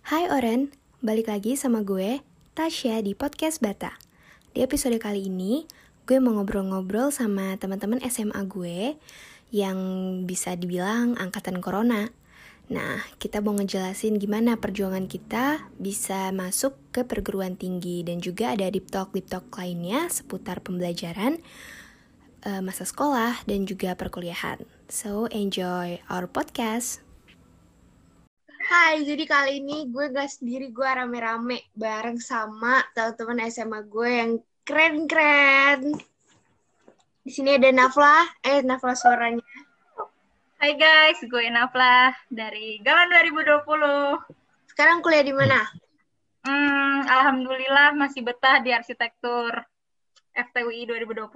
Hai Oren, balik lagi sama gue, Tasya di Podcast Bata. Di episode kali ini, gue mau ngobrol-ngobrol sama teman-teman SMA gue yang bisa dibilang angkatan corona. Nah, kita mau ngejelasin gimana perjuangan kita bisa masuk ke perguruan tinggi dan juga ada deep talk deep talk lainnya seputar pembelajaran uh, masa sekolah dan juga perkuliahan. So, enjoy our podcast. Hai, jadi kali ini gue gak sendiri, gue rame-rame bareng sama teman-teman SMA gue yang keren-keren. Di sini ada Nafla, eh Nafla suaranya. Hai guys, gue Nafla dari Galan 2020. Sekarang kuliah di mana? Hmm, Alhamdulillah masih betah di arsitektur FTUI 2020.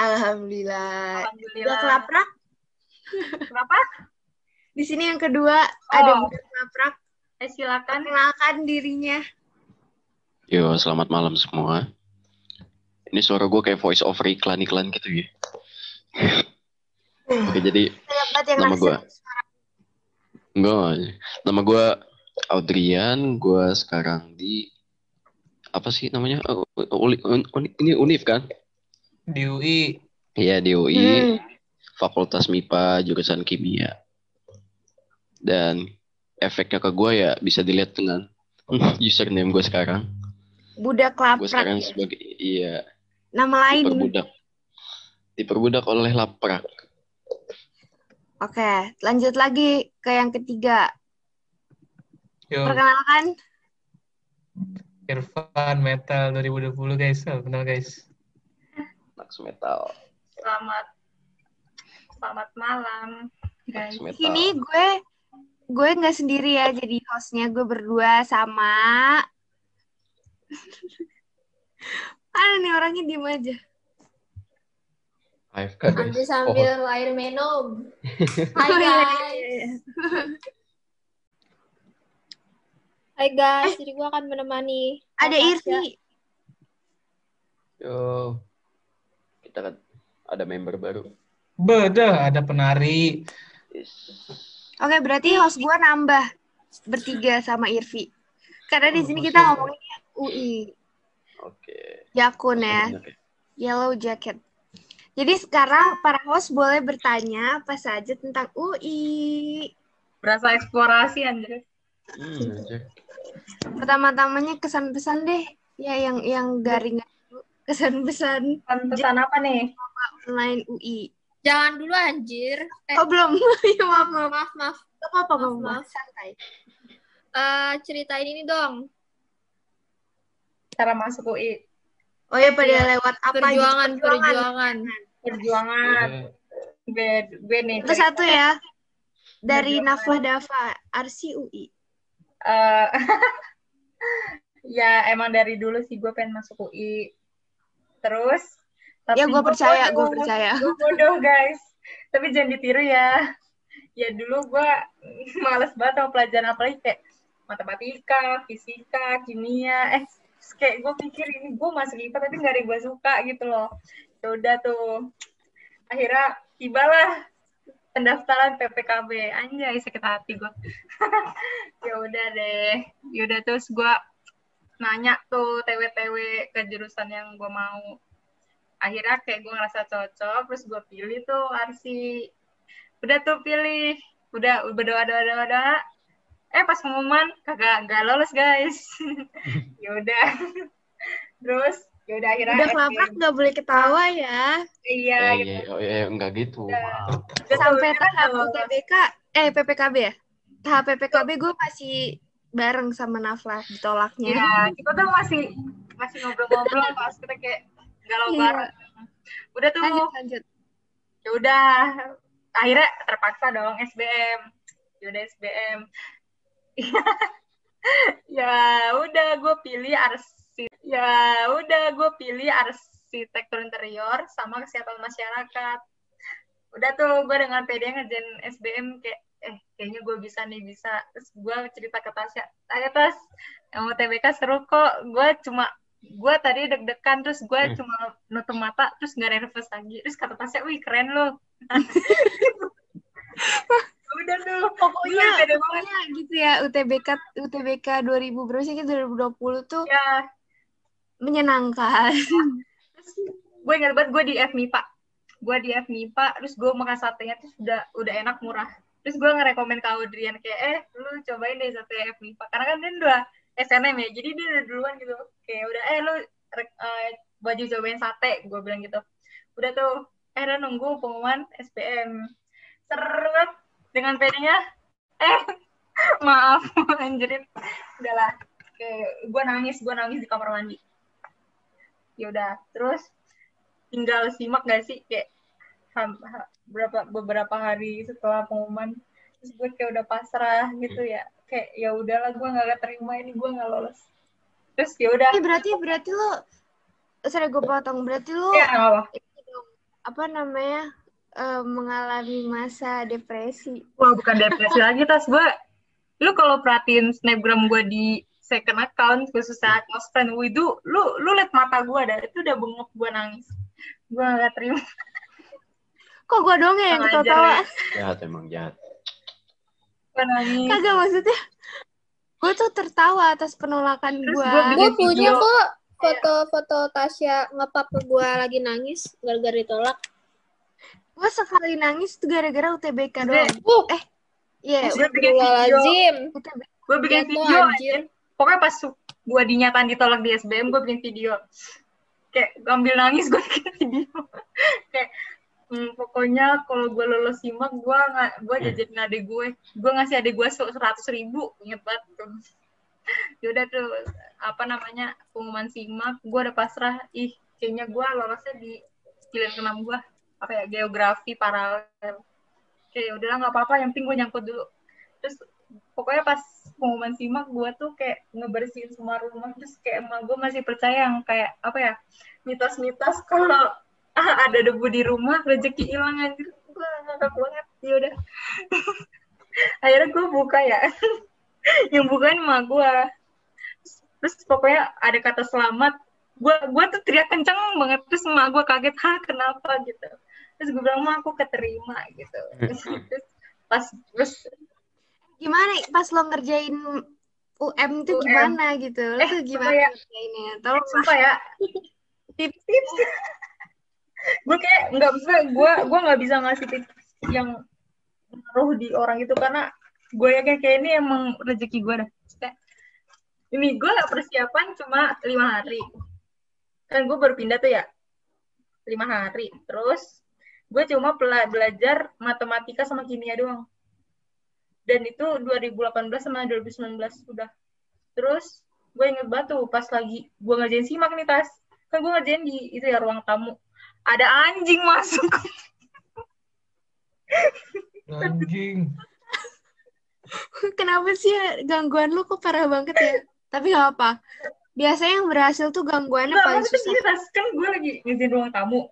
Alhamdulillah. Alhamdulillah. Udah kelaprak? Kenapa? Di sini yang kedua ada Oh. Budak kelaprak. Eh, silakan. Kenalkan dirinya. Yo, selamat malam semua. Ini suara gue kayak voice over iklan-iklan gitu ya. Oke, jadi Nama gua. enggak. Nama gue Audrian, gue sekarang di apa sih namanya? Uh, uli- un- uni- ini Univ kan? di UI Iya, di UI, Hmm. Fakultas MIPA, jurusan Kimia. Dan efeknya ke gue ya bisa dilihat dengan username gue sekarang. Budak Gue kelaprak. sekarang ya. sebagai iya Nama lain. diperbudak. Diperbudak oleh laprak. Oke, lanjut lagi ke yang ketiga. yo Perkenalkan. Irfan Metal 2020 guys oh, kenal guys Max Metal. Selamat selamat malam, guys. Sini gue gue nggak sendiri ya jadi hostnya gue berdua sama Mana nih orangnya diem aja. AFK Ambil guys. sambil Oh, air minum. Hai Oh, iya, guys. iya. Hai guys, jadi gue akan menemani. Ada. Irvi. yo. Kita kan ada member baru. beda ada penari Yes. Oke, berarti host gue nambah bertiga sama Irvi. Karena di sini kita ada. ngomongnya UI, Oke. Jakun ya. Yellow Jacket. Jadi sekarang para host boleh bertanya apa saja tentang UI. Berasa eksplorasi anjir. Hmm, anjir. Pertama-tamanya kesan-pesan deh, ya yang yang garing kesan-pesan Pesan apa nih? online UI. Jangan dulu anjir. Eh, Oh belum, ya maaf maaf. maaf maaf. Gak apa-apa Maaf, maaf, maaf. santai. Eh, ceritain ini dong. Cara masuk UI. Oh ya pada Iya. lewat apa Perjuangan, gitu? perjuangan. Perjuangan. Eh, Gue, gue nih. Itu satu ya. Dari Perjuangan. Nafla Dava, Arsi UI. Eh, ya emang dari dulu sih gue pengen masuk UI. Terus tapi Ya gue percaya, gue percaya. Gue bodoh guys. Tapi jangan ditiru ya. Ya dulu gue males banget sama pelajaran apalagi kayak matematika, fisika, kimia. Eh kayak gue pikir ini gue masuk IPA tapi gak ada yang gue suka gitu loh. Ya udah tuh. Akhirnya tibalah pendaftaran PPKB. Anjay sakit hati gue. ya udah deh. Ya udah terus gue nanya tuh TW-TW ke jurusan yang gue mau akhirnya kayak gue ngerasa cocok terus gue pilih tuh Arsi udah tuh pilih udah berdoa doa doa doa eh pas pengumuman kagak nggak lolos guys ya udah terus ya udah akhirnya Udah SBM. kelaprak gak boleh ketawa ya. iya Eh, gitu iya, oh, iya, enggak gitu. Udah. Sampai tahap. UTBK, eh PPKB ya? Tahap PPKB gue masih bareng sama Nafla ditolaknya. Iya, kita tuh masih masih ngobrol-ngobrol pas kita kayak galau Iya. bareng. Udah tuh, Lanjut, lanjut. ya udah akhirnya terpaksa dong SBM. Ya udah SBM. ya udah gue pilih arsi. Ya udah gue pilih arsitektur interior sama kesehatan masyarakat. Udah tuh gue dengan PD ngerjain SBM kayak eh kayaknya gue bisa nih bisa terus gue cerita ke Tasya Tasya Tas yang UTBK seru kok gue cuma gue tadi deg-degan terus gue Hmm. cuma nutup mata terus gak nervous lagi. Terus kata Tasya wih keren lo udah tuh. Pokoknya, pede banget. pokoknya gitu ya UTBK UTBK 2000 berapa sih 2020 tuh ya. menyenangkan. gue ingat banget gue di FMIPA gue di FMIPA terus gue makan satenya tuh udah udah enak murah. Terus gue ngerekomen ke Audrian kayak eh lu cobain deh sate FMIPA karena kan dia udah SNM ya. Jadi dia udah duluan gitu. Kayak udah eh lu eh, baju cobain sate gue bilang gitu. Udah tuh eh udah nunggu pengumuman SPM seret dengan pedenya eh maaf anjirin udahlah kayak gue nangis gue nangis di kamar mandi. Ya udah terus tinggal simak gak sih? Kayak berapa beberapa hari setelah pengumuman. Terus gue kayak udah pasrah gitu ya kayak ya udahlah gue nggak terima ini gue nggak lolos terus ya udah Eh, berarti berarti lo sorry gue potong berarti lo ya apa apa namanya eh, mengalami masa depresi. wah bukan depresi lagi tas gue lu kalau perhatiin snapgram gue di second account khususnya close friend itu lu lu liat mata gue dah itu udah bengok gue nangis gue nggak terima Kok gue dong ya yang ketawa? ya. Jahat emang jahat. Nangis Kagak maksudnya. Gue tuh tertawa atas penolakan gue. gua Gue bikin punya kok foto-foto Tasya ngepap ke gue lagi nangis gara-gara ditolak. Gue sekali nangis tuh gara-gara UTBK doang. Uh, Eh, iya. Terus gue bikin video gue bikin Jatuh, video anjir. anjir. pokoknya pas gue dinyatain ditolak di SBM gue bikin video kayak ambil nangis gue bikin video kayak hmm, pokoknya kalau gue lolos simak gue nggak gue jajanin adek gue. Gue ngasih adek gue seratus ribu inget banget tuh. Yaudah tuh apa namanya pengumuman simak gue udah pasrah. Ih kayaknya gue lolosnya di pilihan keenam gue apa ya geografi paralel. Kayak udahlah nggak apa-apa yang penting gue nyangkut dulu. Terus pokoknya pas pengumuman simak gue tuh kayak ngebersihin semua rumah. Terus kayak emak gue masih percaya yang kayak apa ya mitos-mitos kalau ah, ada debu di rumah rezeki hilang anjir. Gue ngakak banget ya udah. Akhirnya gue buka ya. Yang bukain emak gue terus pokoknya ada kata selamat. Gue gue tuh teriak kenceng banget. Terus emak gue kaget ha kenapa? gitu. Terus gue bilang mah aku keterima gitu. Terus, terus pas terus Gimana pas lo ngerjain UM tuh UM. gimana gitu? Lo Eh, tuh gimana ya. ngerjainnya? Tolong sumpah ya. Tips-tips gue kayak nggak bisa gue gue nggak bisa ngasih tips yang ngaruh di orang itu karena gue yakin kayak ini emang rezeki gue dah. Ini gue persiapan cuma lima hari. Kan gue berpindah tuh ya lima hari. Terus gue cuma belajar matematika sama kimia doang. Dan itu 2018 sama 2019 udah. Terus gue inget tuh pas lagi gue ngerjain simak nih tas. Kan gue ngerjain di itu ya ruang tamu ada anjing masuk Anjing. Kenapa sih ya gangguan lu kok parah banget ya? Tapi gak apa. Biasanya yang berhasil tuh gangguannya Nggak, paling susah. gini, Tas. kan gue lagi ngerjain ruang tamu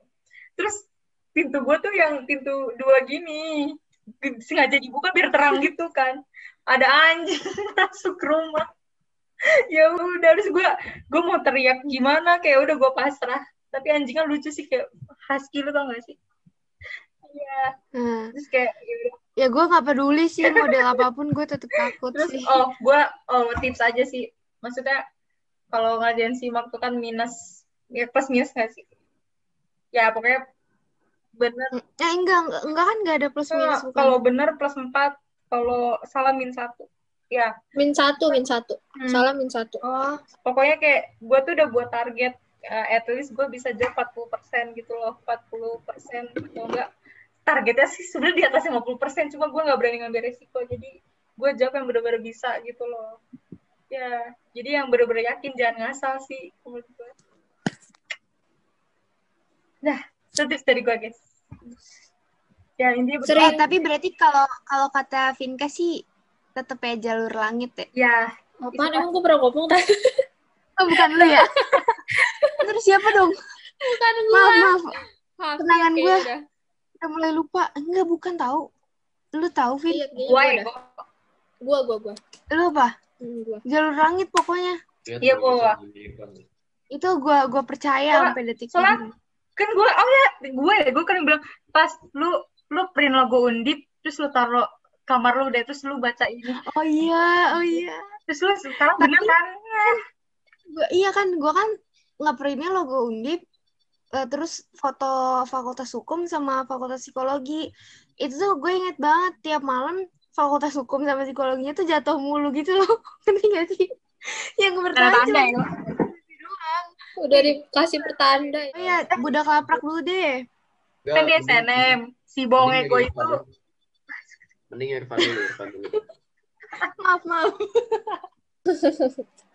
terus pintu gue tuh yang pintu dua gini sengaja dibuka biar terang gitu kan ada anjing masuk rumah ya udah terus gue gue mau teriak gimana kayak udah gue pasrah tapi anjingnya lucu sih kayak husky lu tau gak sih? Iya, Nah, terus kayak ya ya gue gak peduli sih model apa pun gue tetap takut terus sih. oh gue oh tips aja sih. Maksudnya kalau ngajain simak tuh kan minus ya plus minus gak sih? Ya pokoknya bener. Eh enggak, enggak, enggak kan enggak ada plus minus bukan. kalau bener plus empat. Kalau salah min satu. Ya. Min satu, min satu. Hmm. Salah min satu. Oh, pokoknya kayak gue tuh udah buat target uh, at least gue bisa jawab 40% gitu loh 40% atau enggak targetnya sih sebenarnya di atas 50% cuma gue nggak berani ngambil resiko jadi gue jawab yang bener-bener bisa gitu loh ya jadi yang bener-bener yakin jangan ngasal sih menurut gue nah itu tips dari gue guys ya intinya betul. eh, tapi berarti kalau kalau kata Vinka sih tetep ya jalur langit ya. ya Apaan emang gue pernah ngomong tadi? Oh, bukan lu ya? Terus siapa dong? Bukan gue. Maaf, maaf. Kenangan gua. udah. Udah mulai lupa. Enggak, bukan tahu. Lu tahu, Vin? Iya, gue gue ya. Gue, gue, gue. Lu apa? Hmm, gue. Jalur langit pokoknya. Iya, gua. Itu gua gua percaya sampai detik soalnya- ini. kan gue oh ya gue gue kan bilang pas lu lu print logo undip terus lu taruh kamar lu deh terus lu baca ini Oh iya, oh iya. terus lu sekarang bener kan Gua, iya kan, gua kan ngeprintnya logo Undip, eh, terus foto Fakultas Hukum sama Fakultas Psikologi. Itu tuh gue inget banget tiap malam Fakultas Hukum sama Psikologinya tuh jatuh mulu gitu loh. Ngerti gak sih? Yang cuma ya? doang. Udah dikasih pertanda. Oh iya, budak laprak dulu deh. kan di SNM si bongego itu Mending Irfan dulu, Irfan dulu. Maaf, maaf.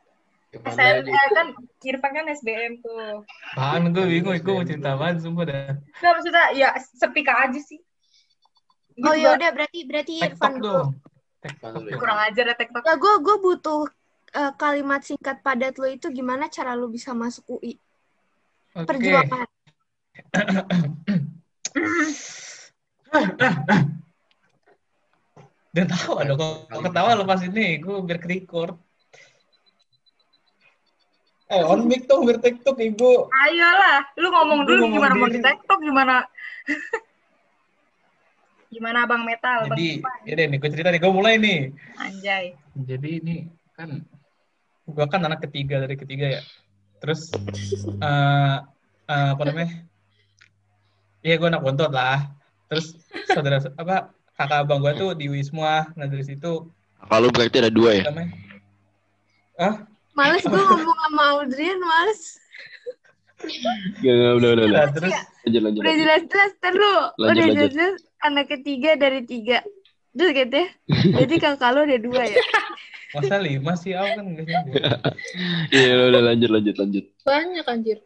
Aja. kan Irfan kan SBM tuh Apaan gue bingung, gue mau cerita apaan sumpah dah. nggak maksudnya ya sepika aja sih Oh Gitu, ya Mbak. udah berarti berarti Irfan dong. Dulu ya. ya. kurang ajar ya TikTok Ya gue gue butuh eh, kalimat singkat padat lo itu gimana cara lo bisa masuk UI? Oke. Perjuangan. Dan tahu ada kok ketawa lo pas ini, gue biar record. Eh, on mic dong biar TikTok ibu. ayolah lu ngomong Lu dulu ngomong gimana mau di. TikTok gimana gimana abang metal bang Jadi, ya deh nih gue cerita nih, gue mulai nih. anjay Jadi ini kan gue kan anak ketiga dari ketiga ya. Terus eh eh, apa namanya? Iya gue anak bontot lah. Terus saudara apa kakak abang gue tuh di Wisma. Nah dari situ Kalau berarti ada dua ya? namanya? Ah, Males gue ngomong sama Audrian, males. Gak, gak, udah, udah, udah. terus Lanjut, lanjut. Udah jelas-jelas, terus udah lanjut. jelas-jelas anak ketiga dari tiga. Terus gitu ya. Jadi kakak lo ada dua ya? masa lima sih aku kan nggak nyambung. Iya, udah lanjut, lanjut, lanjut. Banyak anjir.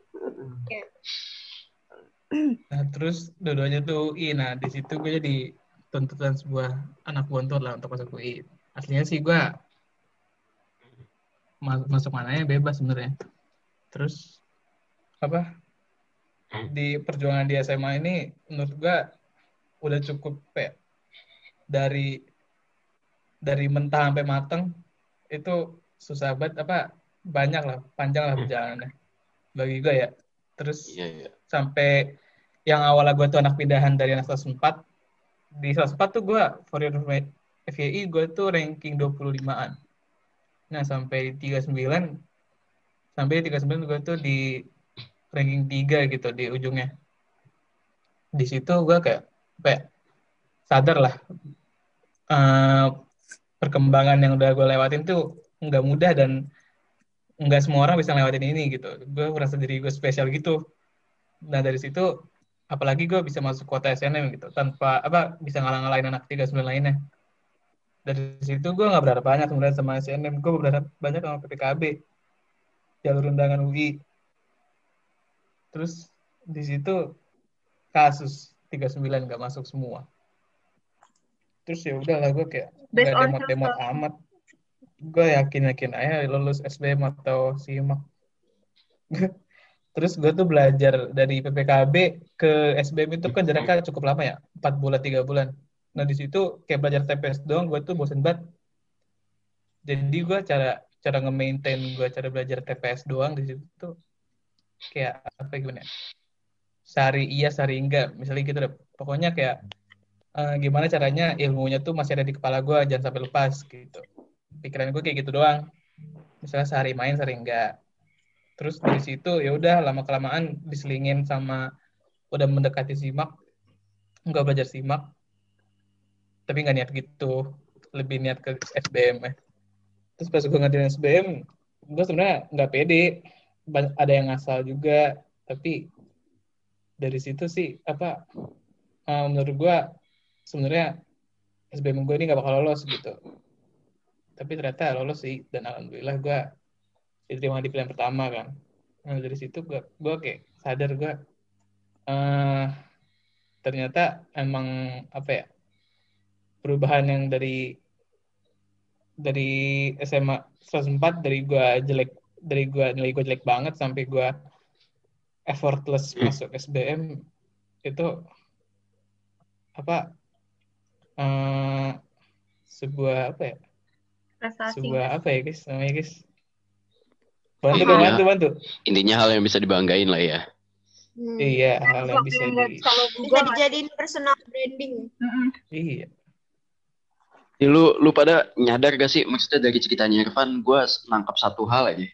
Nah terus dua-duanya tuh UI. Nah di situ gue jadi tuntutan sebuah anak bontot lah untuk masuk UI. Aslinya sih gue masuk mananya bebas sebenarnya. Terus? Apa? Di perjuangan di SMA ini menurut gue udah cukup ya dari dari mentah sampai mateng itu susah banget apa banyak lah panjang lah perjalanannya bagi gue ya. Terus Iya, iya. sampai yang awalnya gue tuh anak pindahan dari anak kelas 4 di kelas 4 tuh gue for your FYI gue tuh ranking 25-an nah sampai 39 sampai 39 gue tuh di ranking 3 gitu di ujungnya. Di situ gue kayak kayak sadar lah eh, perkembangan yang udah gue lewatin tuh nggak mudah dan nggak semua orang bisa lewatin ini gitu. Gue merasa diri gue spesial gitu. Nah dari situ apalagi gue bisa masuk kota SNM gitu tanpa apa bisa ngalah-ngalahin anak 39 lainnya dari situ gue nggak berharap banyak sebenarnya sama SNM gue berharap banyak sama PPKB jalur undangan UI terus di situ kasus 39 nggak masuk semua. Terus ya udahlah gue kayak nggak on demot-demot amat. Gue yakin yakin aja lulus SBM atau SIMAK terus gue tuh belajar dari PPKB ke SBM itu kan jaraknya cukup lama ya 4 bulan tiga bulan nah di situ kayak belajar TPS doang gue tuh bosen banget. Jadi gue cara cara nge-maintain gue cara belajar TPS doang di situ tuh kayak apa gimana ya? sehari iya sehari enggak. Misalnya gitu deh. Pokoknya kayak eh, gimana caranya ilmunya tuh masih ada di kepala gue jangan sampai lepas gitu. Pikiran gue kayak gitu doang. Misalnya sehari main sehari enggak. Terus dari situ ya udah lama kelamaan diselingin sama udah mendekati simak nggak belajar simak tapi nggak niat gitu. Lebih niat ke SBM ya terus pas gue ngadain SBM gue sebenarnya nggak pede. Ada yang ngasal juga. Tapi dari situ sih apa eh, menurut gue sebenarnya SBM gue ini nggak bakal lolos gitu. Tapi ternyata lolos sih. Dan alhamdulillah gue diterima di pilihan pertama kan. Nah dari situ gue gue kayak sadar gue eh ternyata emang apa ya perubahan yang dari dari SMA 104 dari gue jelek dari gue nilai gue jelek banget sampai gue effortless masuk SBM itu apa eh sebuah apa ya prestasi sebuah apa ya guys namanya guys bantu Iya. bantu bantu Intinya hal yang bisa dibanggain lah ya. Hmm. iya hal yang bisa di kalau Bisa gua dijadiin personal branding. Mm-mm. iya Ya, lu lu pada nyadar gak sih maksudnya dari ceritanya Irfan gue nangkap satu hal aja.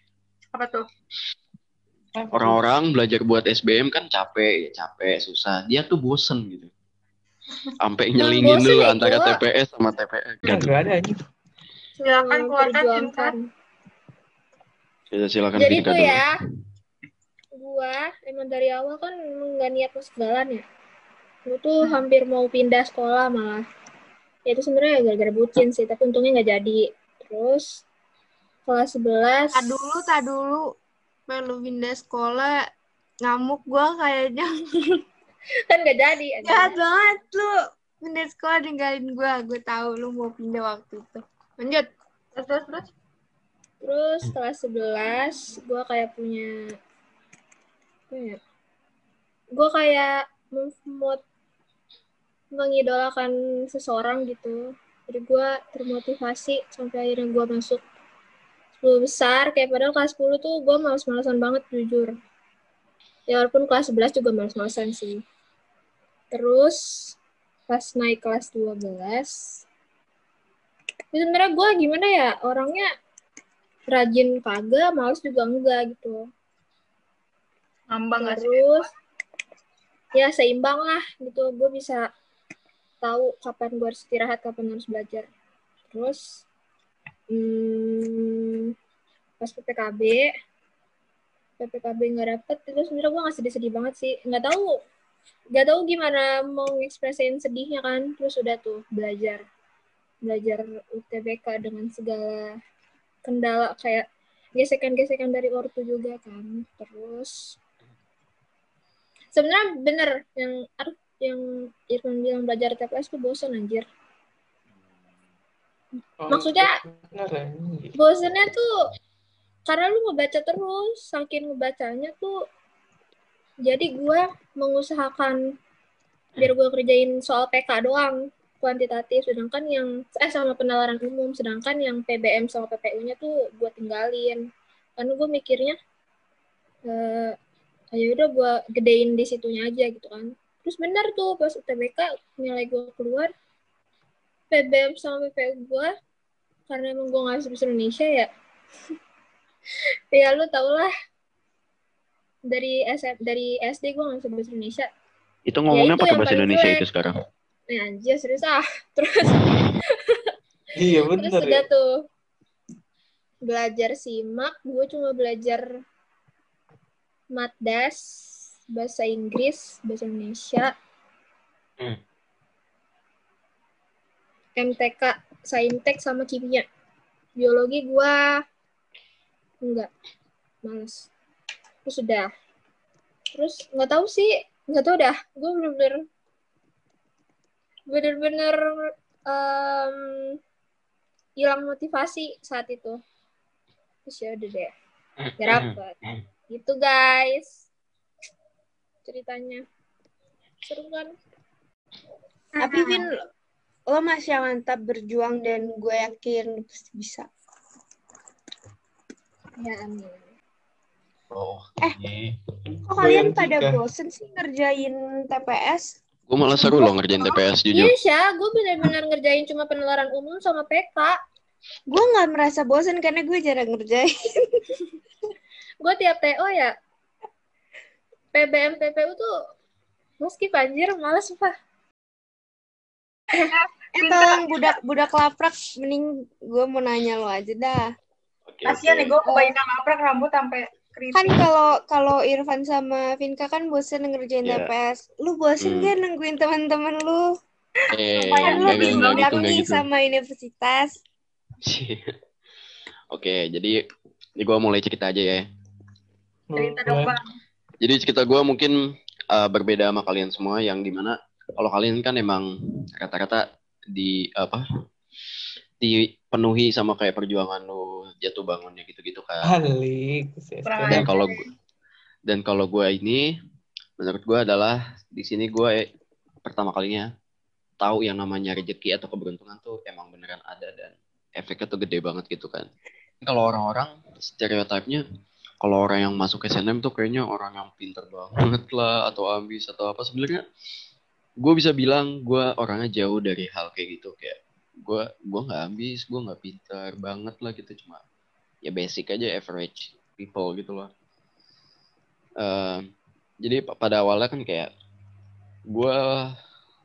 Apa tuh? Orang-orang belajar buat SBM kan capek, ya capek, susah. Dia tuh bosen gitu. Sampai nyelingin dulu ya, antara gua. TPS sama TPS. Kan Gitu. gak ada anjing. Silakan keluarkan Memperjuangkan. Ya, silakan Jadi dulu. ya, gua emang dari awal kan emang gak niat masuk jalan ya. Gua tuh hampir mau pindah sekolah malah. Ya itu sebenarnya gara-gara bucin sih, tapi untungnya nggak jadi. Terus kelas 11 Tak dulu, tak dulu. Pengen lu pindah sekolah, ngamuk gua kayaknya. kan nggak jadi. Jahat banget lu. Pindah sekolah ninggalin gua. Gue tahu lu mau pindah waktu itu. Lanjut. Terus, terus, terus. Terus kelas 11 gua kayak punya apa ya? Gua kayak memot mengidolakan seseorang gitu. Jadi gua termotivasi sampai akhirnya gua masuk 10 besar kayak padahal kelas 10 tuh gua males-malesan banget jujur. Ya walaupun kelas 11 juga males-malesan sih. Terus pas naik kelas 12 itu sebenarnya gue gimana ya orangnya rajin kagak, males juga enggak gitu. Ngambang? Terus ya seimbang lah gitu. Gue bisa tahu kapan gue harus istirahat, kapan harus belajar. Terus hmm, pas PPKB, PPKB nggak dapet, itu sebenarnya gue nggak sedih-sedih banget sih. Nggak tahu, nggak tahu gimana mau ngekspresin sedihnya kan. Terus udah tuh belajar, belajar UTBK dengan segala kendala kayak gesekan-gesekan dari ortu juga kan terus sebenarnya bener yang aduh yang Irfan bilang belajar TPS tuh bosan anjir. Oh, Maksudnya- bosannya tuh karena lu ngebaca terus saking ngebacanya tuh jadi gua mengusahakan biar gua kerjain soal PK doang kuantitatif. Sedangkan yang eh sama penalaran umum sedangkan yang PBM sama PPU-nya tuh gua tinggalin. Karena gue mikirnya eh ayo udah gua gedein di situnya aja gitu kan terus benar tuh pas UTBK nilai gua keluar PBM sama PPU gua karena emang gua nggak bisa Indonesia ya. Ya lu tau lah. Dari SM, dari SD gue nggak bisa bahasa Indonesia. Itu ngomongnya Ya, pakai bahasa Indonesia itu sekarang. nah anjir serius ah. Terus Iya terus bener udah ya. tuh. Belajar simak gue cuma belajar matdas bahasa Inggris bahasa Indonesia. Hmm. MTK saintek sama kimia. Biologi gue enggak. Males. Terus udah. Terus nggak tahu sih nggak tahu dah. Gue bener-bener bener-bener em, hilang motivasi saat itu. Terus ya udah deh. Gak dapet gitu guys ceritanya seru kan Tapi Vin, lo masih mantap berjuang dan gue yakin lo pasti bisa. ya amin Oh. Eh. Kok Gue kalian yang pada bosen sih ngerjain TPS? Gue malah seru loh ngerjain TPS jujur. iya Sya gue bener-bener ngerjain cuma penelaran umum sama PK Gue nggak merasa bosen karena gue jarang ngerjain. gue tiap TO ya PBM PPU tuh meski anjir males pak Eh tolong budak-budak laprak, mending gue mau nanya lo aja dah. Kasian nih gue kebanyakan laprak rambut sampai keriting. Kan kalau kalau Irfan sama Vinka kan bosen ngerjain Iya. TPS. Lu bosen Hmm. gak nungguin teman-teman lu? Eh, lu bingung gitu, nih gitu. sama universitas. Oke, jadi ini gue mulai cerita aja ya. Cerita dong bang. Jadi cerita gue mungkin uh, berbeda sama kalian semua yang di mana kalau kalian kan emang rata-rata di apa dipenuhi sama kayak perjuangan lu jatuh bangunnya gitu-gitu kan. Alik. Kurang Dan kalau gu- dan kalau gue ini menurut gue adalah di sini gue pertama kalinya tahu yang namanya rezeki atau keberuntungan tuh emang beneran ada dan efeknya tuh gede banget gitu kan. Kalau orang-orang stereotipnya kalau orang yang masuk SNM tuh kayaknya orang yang pinter banget lah atau ambis atau apa. Sebenarnya gue bisa bilang gue orangnya jauh dari hal kayak gitu. Kayak gue gue nggak ambis gue nggak pintar banget lah gitu. Cuma ya basic aja average people gitu loh. Eh, jadi pa- pada awalnya kan kayak gue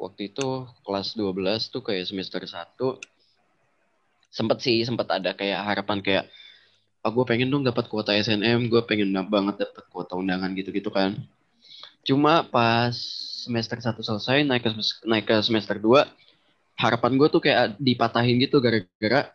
waktu itu kelas 12 tuh kayak semester 1 sempet sih sempet ada kayak harapan kayak ah gue pengen dong dapat kuota SNM gue pengen banget dapat kuota undangan gitu-gitu kan. Cuma pas semester 1 selesai naik ke naik ke semester 2 harapan gue tuh kayak dipatahin gitu gara-gara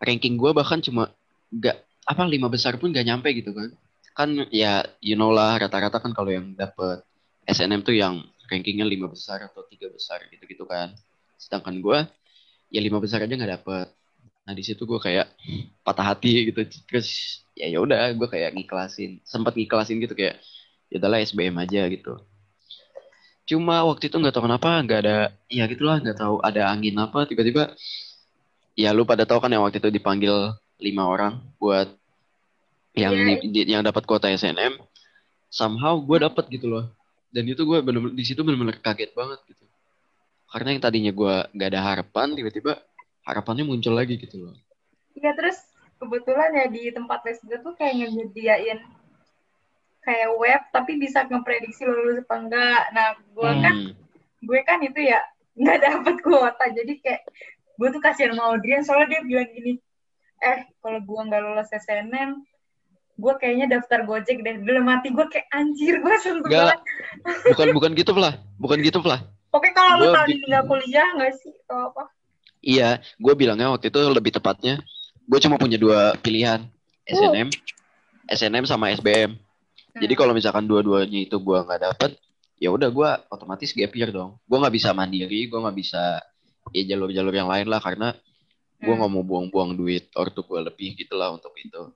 ranking gue bahkan cuma gak apa lima besar pun gak nyampe gitu kan. Kan ya you know lah rata-rata kan kalau yang dapet SNM tuh yang rankingnya lima besar atau tiga besar gitu-gitu kan. Sedangkan gue ya lima besar aja nggak dapet nah di situ gue kayak patah hati gitu. Terus ya ya udah gue kayak ngiklasin sempat ngiklasin gitu kayak ya udahlah SBM aja gitu. Cuma waktu itu nggak tahu kenapa nggak ada ya gitulah nggak tahu ada angin apa tiba-tiba ya lu pada tahu kan yang waktu itu dipanggil lima orang buat yang di- yang dapat kuota SNM somehow gue dapat gitu loh. Dan itu gue bener di situ bener-bener kaget banget gitu. Karena yang tadinya gue nggak ada harapan tiba-tiba harapannya muncul lagi gitu loh. Iya terus kebetulan ya di tempat les gue tuh kayak nyediain kayak web tapi bisa ngeprediksi lulus apa enggak. Nah gue kan Hmm. gue kan itu ya nggak dapet kuota. Jadi kayak gue tuh kasihan sama Audrian soalnya dia bilang gini eh kalau gue nggak lolos SNM gue kayaknya daftar Gojek deh. Dalam hati gue kayak anjir gue sentuh banget. bukan bukan gitu lah bukan gitu lah Oke kalau lu tahun ini nggak kuliah nggak sih atau apa iya gue bilangnya waktu itu lebih tepatnya gue cuma punya dua pilihan SNM SNM sama SBM jadi kalau misalkan dua-duanya itu gue nggak dapet ya udah gue otomatis gap year dong. Gue nggak bisa mandiri gue nggak bisa ya jalur-jalur yang lain lah karena gue Hmm. nggak mau buang-buang duit ortu gue lebih gitu lah untuk itu.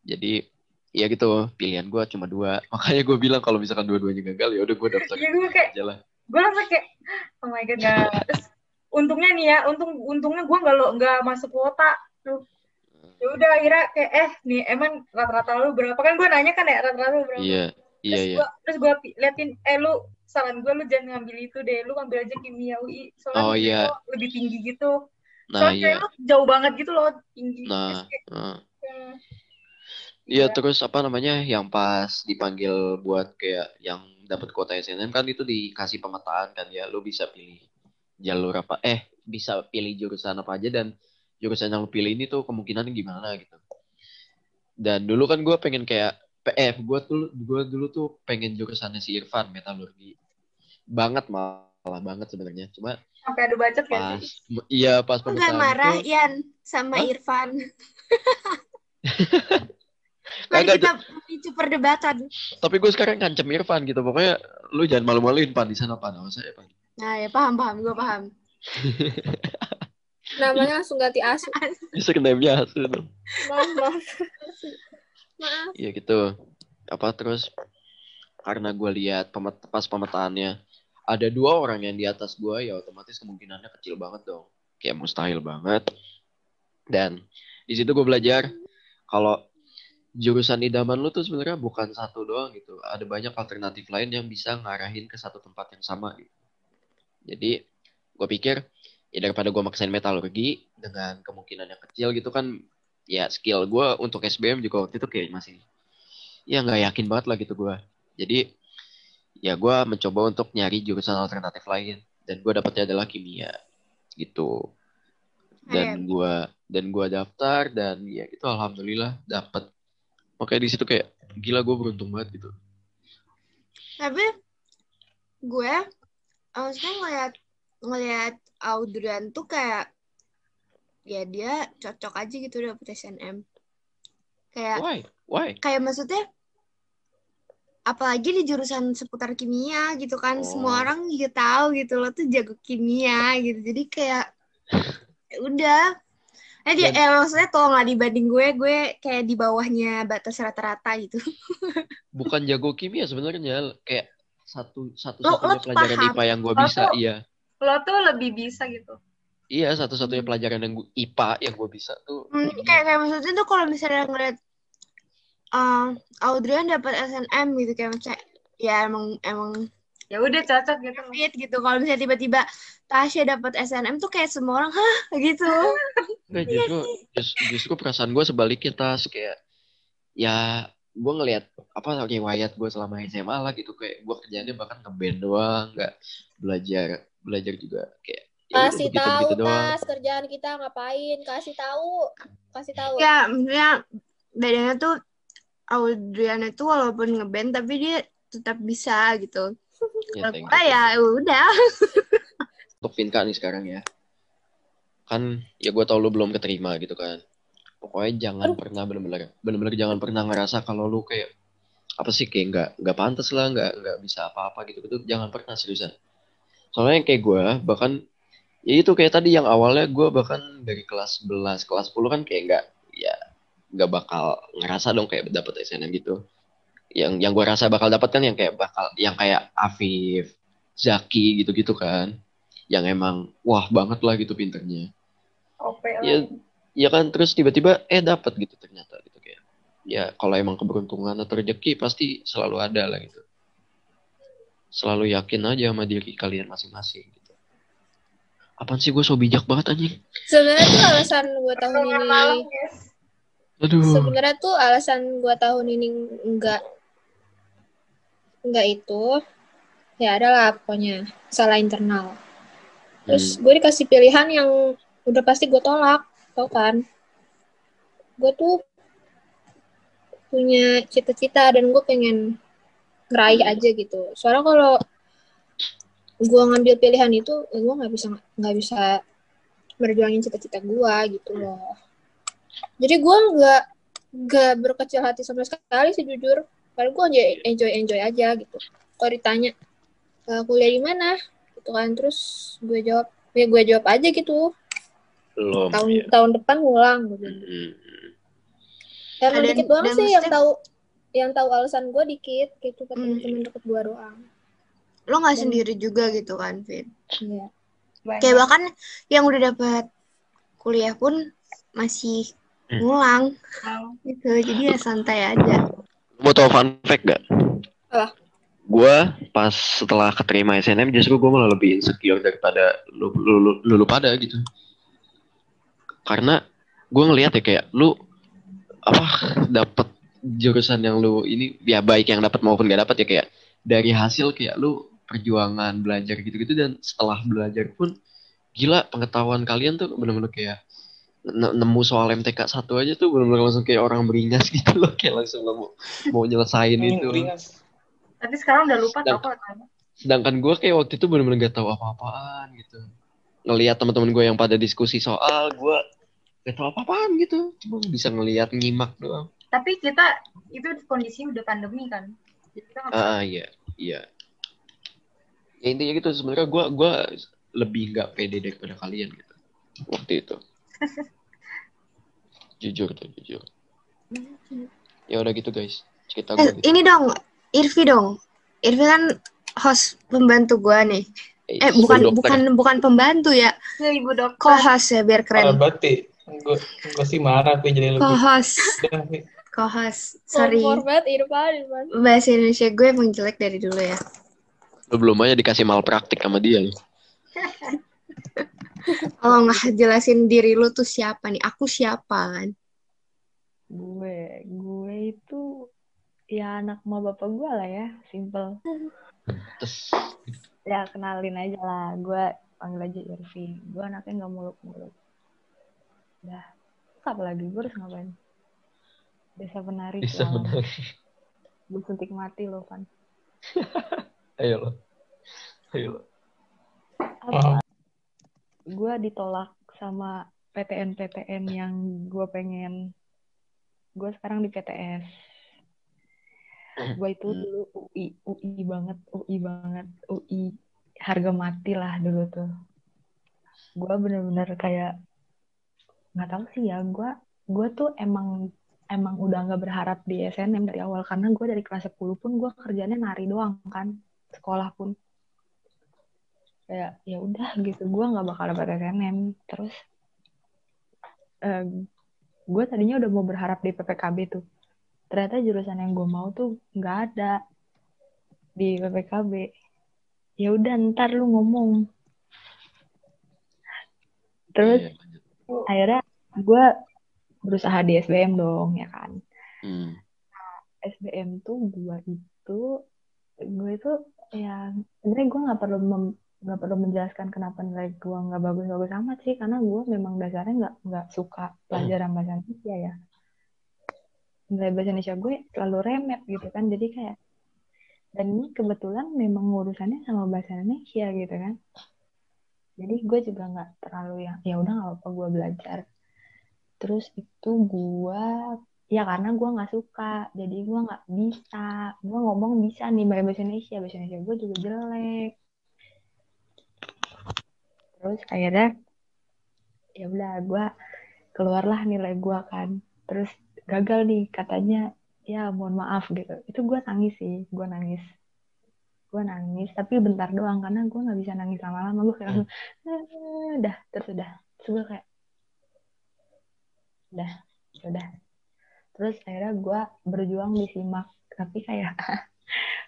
Jadi ya gitu pilihan gue cuma dua. Makanya gue bilang kalau misalkan dua-duanya gagal ya udah gue daftar gue kayak- aja lah. gue langsung kayak oh my god terus untungnya nih ya untung untungnya gue nggak lo nggak masuk kuota. Tuh ya udah akhirnya kayak eh nih emang rata-rata lu berapa? Kan gue nanya kan ya rata-rata lu berapa? Iya iya iya. terus gue liatin eh lu saran gue lu jangan ngambil itu deh lu ambil aja kimia UI soalnya Oh, iya. lo lebih tinggi gitu. Nah soalnya iya. lu jauh banget gitu loh tinggi. Nah nah. eh, Iya Iya. terus apa namanya yang pas dipanggil buat kayak yang dapat kuota SNM kan itu dikasih pemetaan kan ya lu bisa pilih jalur apa eh bisa pilih jurusan apa aja dan jurusan yang lu pilih ini tuh kemungkinannya gimana gitu. Dan dulu kan gue pengen kayak PF gue tuh gue dulu tuh pengen jurusannya si Irfan metalurgi. Banget malah banget sebenarnya. Cuma sampai ada bacot kan pas iya pas Lu pemetaan gak marah, itu Ian, sama Hah? Irfan. Mari Kagak, kita memicu perdebatan. tapi gue sekarang ngancem Irfan gitu. Pokoknya lu jangan malu-maluin pan. Di sana pan. Sama saya pan Nah ya paham, paham, gue paham. Namanya langsung ganti asu. bisa hasil dong Maaf, maaf. Maaf. Iya gitu. Apa terus karena gue lihat pemet pas pemetaannya ada dua orang yang di atas gue ya otomatis kemungkinannya kecil banget dong. Kayak mustahil banget. Dan di situ gue belajar kalau jurusan idaman lu tuh sebenarnya bukan satu doang gitu. Ada banyak alternatif lain yang bisa ngarahin ke satu tempat yang sama gitu. Jadi gue pikir ya daripada gue maksain metalurgi dengan kemungkinan yang kecil gitu kan ya skill gue untuk SBM juga waktu itu kayak masih ya nggak yakin banget lah gitu gue jadi ya gue mencoba untuk nyari jurusan alternatif lain dan gue dapetnya adalah kimia gitu. Dan gue dan gue daftar dan ya itu alhamdulillah dapet. Makanya di situ kayak gila gue beruntung banget gitu. Tapi gue maksudnya ngeliat ngeliat Audrian tuh kayak ya dia cocok aja gitu dapet SNM. Kayak why? Why? kayak maksudnya apalagi di jurusan seputar kimia gitu kan Oh. semua orang juga tahu gitu lo tuh jago kimia gitu. Jadi kayak ya udah. Eh dia eh, maksudnya kalau nggak dibanding gue gue kayak di bawahnya batas rata-rata gitu. Bukan jago kimia sebenarnya kayak satu satu Lo- satunya lo pelajaran paham. IPA yang gue bisa tuh- iya. lo tuh lebih bisa gitu. Iya satu satunya pelajaran yang gua, IPA yang gue bisa tuh. Hmm, kayak kayak maksudnya tuh kalau misalnya ngeliat uh, Audrian dapat SNM gitu kayak macam ya emang emang ya udah cocok gitu. Fit gitu. Kalau misalnya tiba-tiba Tasya dapat SNM tuh kayak semua orang hah? gitu. Enggak justru just- justru perasaan gue sebaliknya tas. Kayak ya gue ngelihat apa riwayat gue selama SMA lah gitu kayak gue kerjanya bahkan ngeband doang nggak belajar belajar juga kayak ya Kasih begitu tahu doang tas kerjaan kita ngapain? Kasih tahu. Kasih tahu. ya maksudnya bedanya tuh Audriana tuh walaupun ngeband tapi dia tetap bisa gitu ya, kalau ya udah untuk Vinka nih sekarang ya kan ya gue tau lu belum keterima gitu kan pokoknya jangan pernah bener-bener bener-bener jangan pernah ngerasa kalau lu kayak apa sih kayak nggak nggak pantas lah nggak nggak bisa apa-apa gitu gitu jangan pernah seriusan. Soalnya kayak gue bahkan ya itu kayak tadi yang awalnya gue bahkan dari kelas 11 kelas 10 kan kayak nggak ya nggak bakal ngerasa dong kayak dapet SNM gitu. Yang yang gue rasa bakal dapat kan yang kayak bakal yang kayak Afif Zaki gitu-gitu kan. Yang emang wah banget lah gitu pinternya. OP lah. ya ya kan terus tiba-tiba eh dapat gitu ternyata gitu kayak. Ya kalau emang keberuntungan atau rezeki pasti selalu ada lah gitu. Selalu yakin aja sama diri kalian masing-masing gitu. Apaan sih gue so bijak banget anjing? Sebenarnya tuh alasan gue tahun ini aduh. Sebenarnya tuh alasan gue tahun ini enggak enggak itu ya adalah pokoknya salah internal. Terus Hmm. gue dikasih pilihan yang udah pasti gue tolak tau kan? Gue tuh punya cita-cita dan gue pengen ngeraih aja gitu. Soalnya kalau gue ngambil pilihan itu ya gue nggak bisa nggak bisa berjuangin cita-cita gue gitu loh. Jadi gue nggak nggak berkecil hati sama sekali sih jujur. Karena gue enjoy enjoy aja gitu. Kalau ditanya "Eh, kuliah di mana? Gitu kan. Terus gue jawab ya gue jawab aja gitu belum tahun ya. tahun depan ngulang. Hmm. Emang Dan- dikit doang sih yang tahu yang tahu alasan gue dikit gitu ke Hmm. teman-teman deket gue doang. lo nggak Dan- sendiri juga gitu kan Fit Iya. Banyak. kayak bahkan yang udah dapat kuliah pun masih Hmm. ngulang Mau. gitu jadi ya santai aja mau tau fun fact gak? Apa? gue pas setelah keterima SNM justru gue malah lebih insecure daripada lu lu, lu, lu, lu pada gitu karena gue ngelihat ya kayak lu apa dapet jurusan yang lu ini ya baik yang dapat maupun gak dapat ya kayak dari hasil kayak lu perjuangan belajar gitu-gitu dan setelah belajar pun gila pengetahuan kalian tuh bener-bener kayak ne- nemu soal MTK satu aja tuh bener-bener langsung kayak orang beringas gitu loh kayak langsung mau mau nyelesain Hmm, itu beringas. Tapi sekarang udah lupa Dan- tau kan. sedangkan gue kayak waktu itu bener-bener gak tahu apa-apaan gitu ngelihat teman-teman gue yang pada diskusi soal gue gak tahu apa-apaan gitu. Cuma bisa ngelihat nyimak doang. Tapi kita itu kondisinya udah pandemi kan. Ah iya iya. Ya intinya gitu. Sebenarnya gue gua lebih nggak pede daripada kalian gitu. Waktu itu. Jujur tuh jujur. Ya udah gitu guys. Cerita eh, gue gitu. ini dong Irvi dong. Irvi kan host pembantu gua nih eh bukan dokter. bukan bukan pembantu ya Ya, ibu dokter. co-host ya biar keren banget, Pi. Gue gue sih marah, Pi, jadi lebih. Pi. co-host sorry bahasa Indonesia gue emang jelek dari dulu ya lu belum aja dikasih malpraktik sama dia lu kalau nggak jelasin diri lu tuh siapa nih aku siapa kan Gue, gue itu ya anak sama bapak gue lah ya, simple. Ya kenalin aja lah, gue panggil aja Irving. Gue anaknya nggak muluk-muluk. Udah, Terus apa lagi? Gue harus ngapain? Desa penari. bisa selalu. benar Gue suntik mati loh, kan. ayo lo ayo lo Apa? Gue ditolak sama PTN-PTN yang gue pengen. Gue sekarang di PTS. Gue itu dulu UI, UI banget, UI banget, UI harga mati lah dulu tuh. Gue bener-bener kayak nggak tahu sih ya, gue gue tuh emang emang udah nggak berharap di SNM dari awal karena gue dari kelas 10 pun gue kerjanya nari doang kan, sekolah pun kayak ya udah gitu, gue nggak bakal dapat SNM. Terus gue tadinya udah mau berharap di PPKB tuh ternyata jurusan yang gue mau tuh nggak ada di PPKB ya udah ntar lu ngomong. Terus Iya, lanjut. akhirnya gue berusaha di SBM dong ya kan. Hmm. SBM tuh gue itu gue itu ya sebenarnya gue nggak perlu nggak perlu menjelaskan kenapa nilai gue nggak bagus-bagus amat sih karena gue memang dasarnya nggak nggak suka pelajaran bahasa Indonesia ya nilai bahasa Indonesia gue selalu remet gitu kan. Jadi kayak dan ini kebetulan memang urusannya sama bahasa Indonesia gitu kan. Jadi gue juga nggak terlalu yang ya udah nggak apa-apa gue belajar. Terus itu gue ya karena gue nggak suka. Jadi gue nggak bisa gue ngomong bisa nih bahasa Indonesia. Bahasa Indonesia gue juga jelek. Terus akhirnya ya udah gue keluarlah nilai gue kan. Terus gagal nih katanya ya mohon maaf gitu. Itu gue nangis sih gue nangis. Gue nangis tapi bentar doang karena gue nggak bisa nangis lama-lama. Gue kayak langsung, "Eh, udah. Terus udah gue kayak udah udah. Terus akhirnya gue berjuang di simak tapi kayak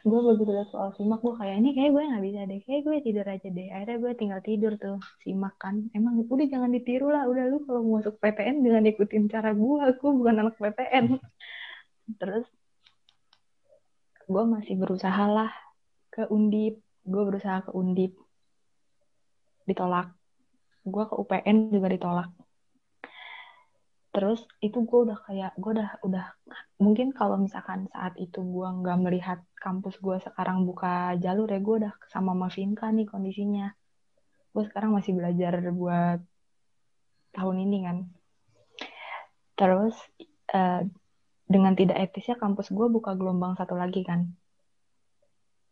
gue begitu lihat soal simak. Gue kayak ini kayak gue nggak bisa deh. Kayak gue tidur aja deh. Akhirnya gue tinggal tidur tuh simak kan. Emang udah jangan ditiru lah. Udah lu kalau mau masuk PTN jangan ikutin cara gue aku bukan anak PTN terus gue masih berusaha lah ke undip. Gue berusaha ke undip. Ditolak. Gue ke UPN juga ditolak terus itu gue udah kayak gue udah udah mungkin kalau misalkan saat itu gue nggak melihat kampus gue sekarang buka jalur ya gue udah sama Mavinka nih kondisinya. Gue sekarang masih belajar buat tahun ini kan. Terus eh, dengan tidak etisnya kampus gue buka gelombang satu lagi kan.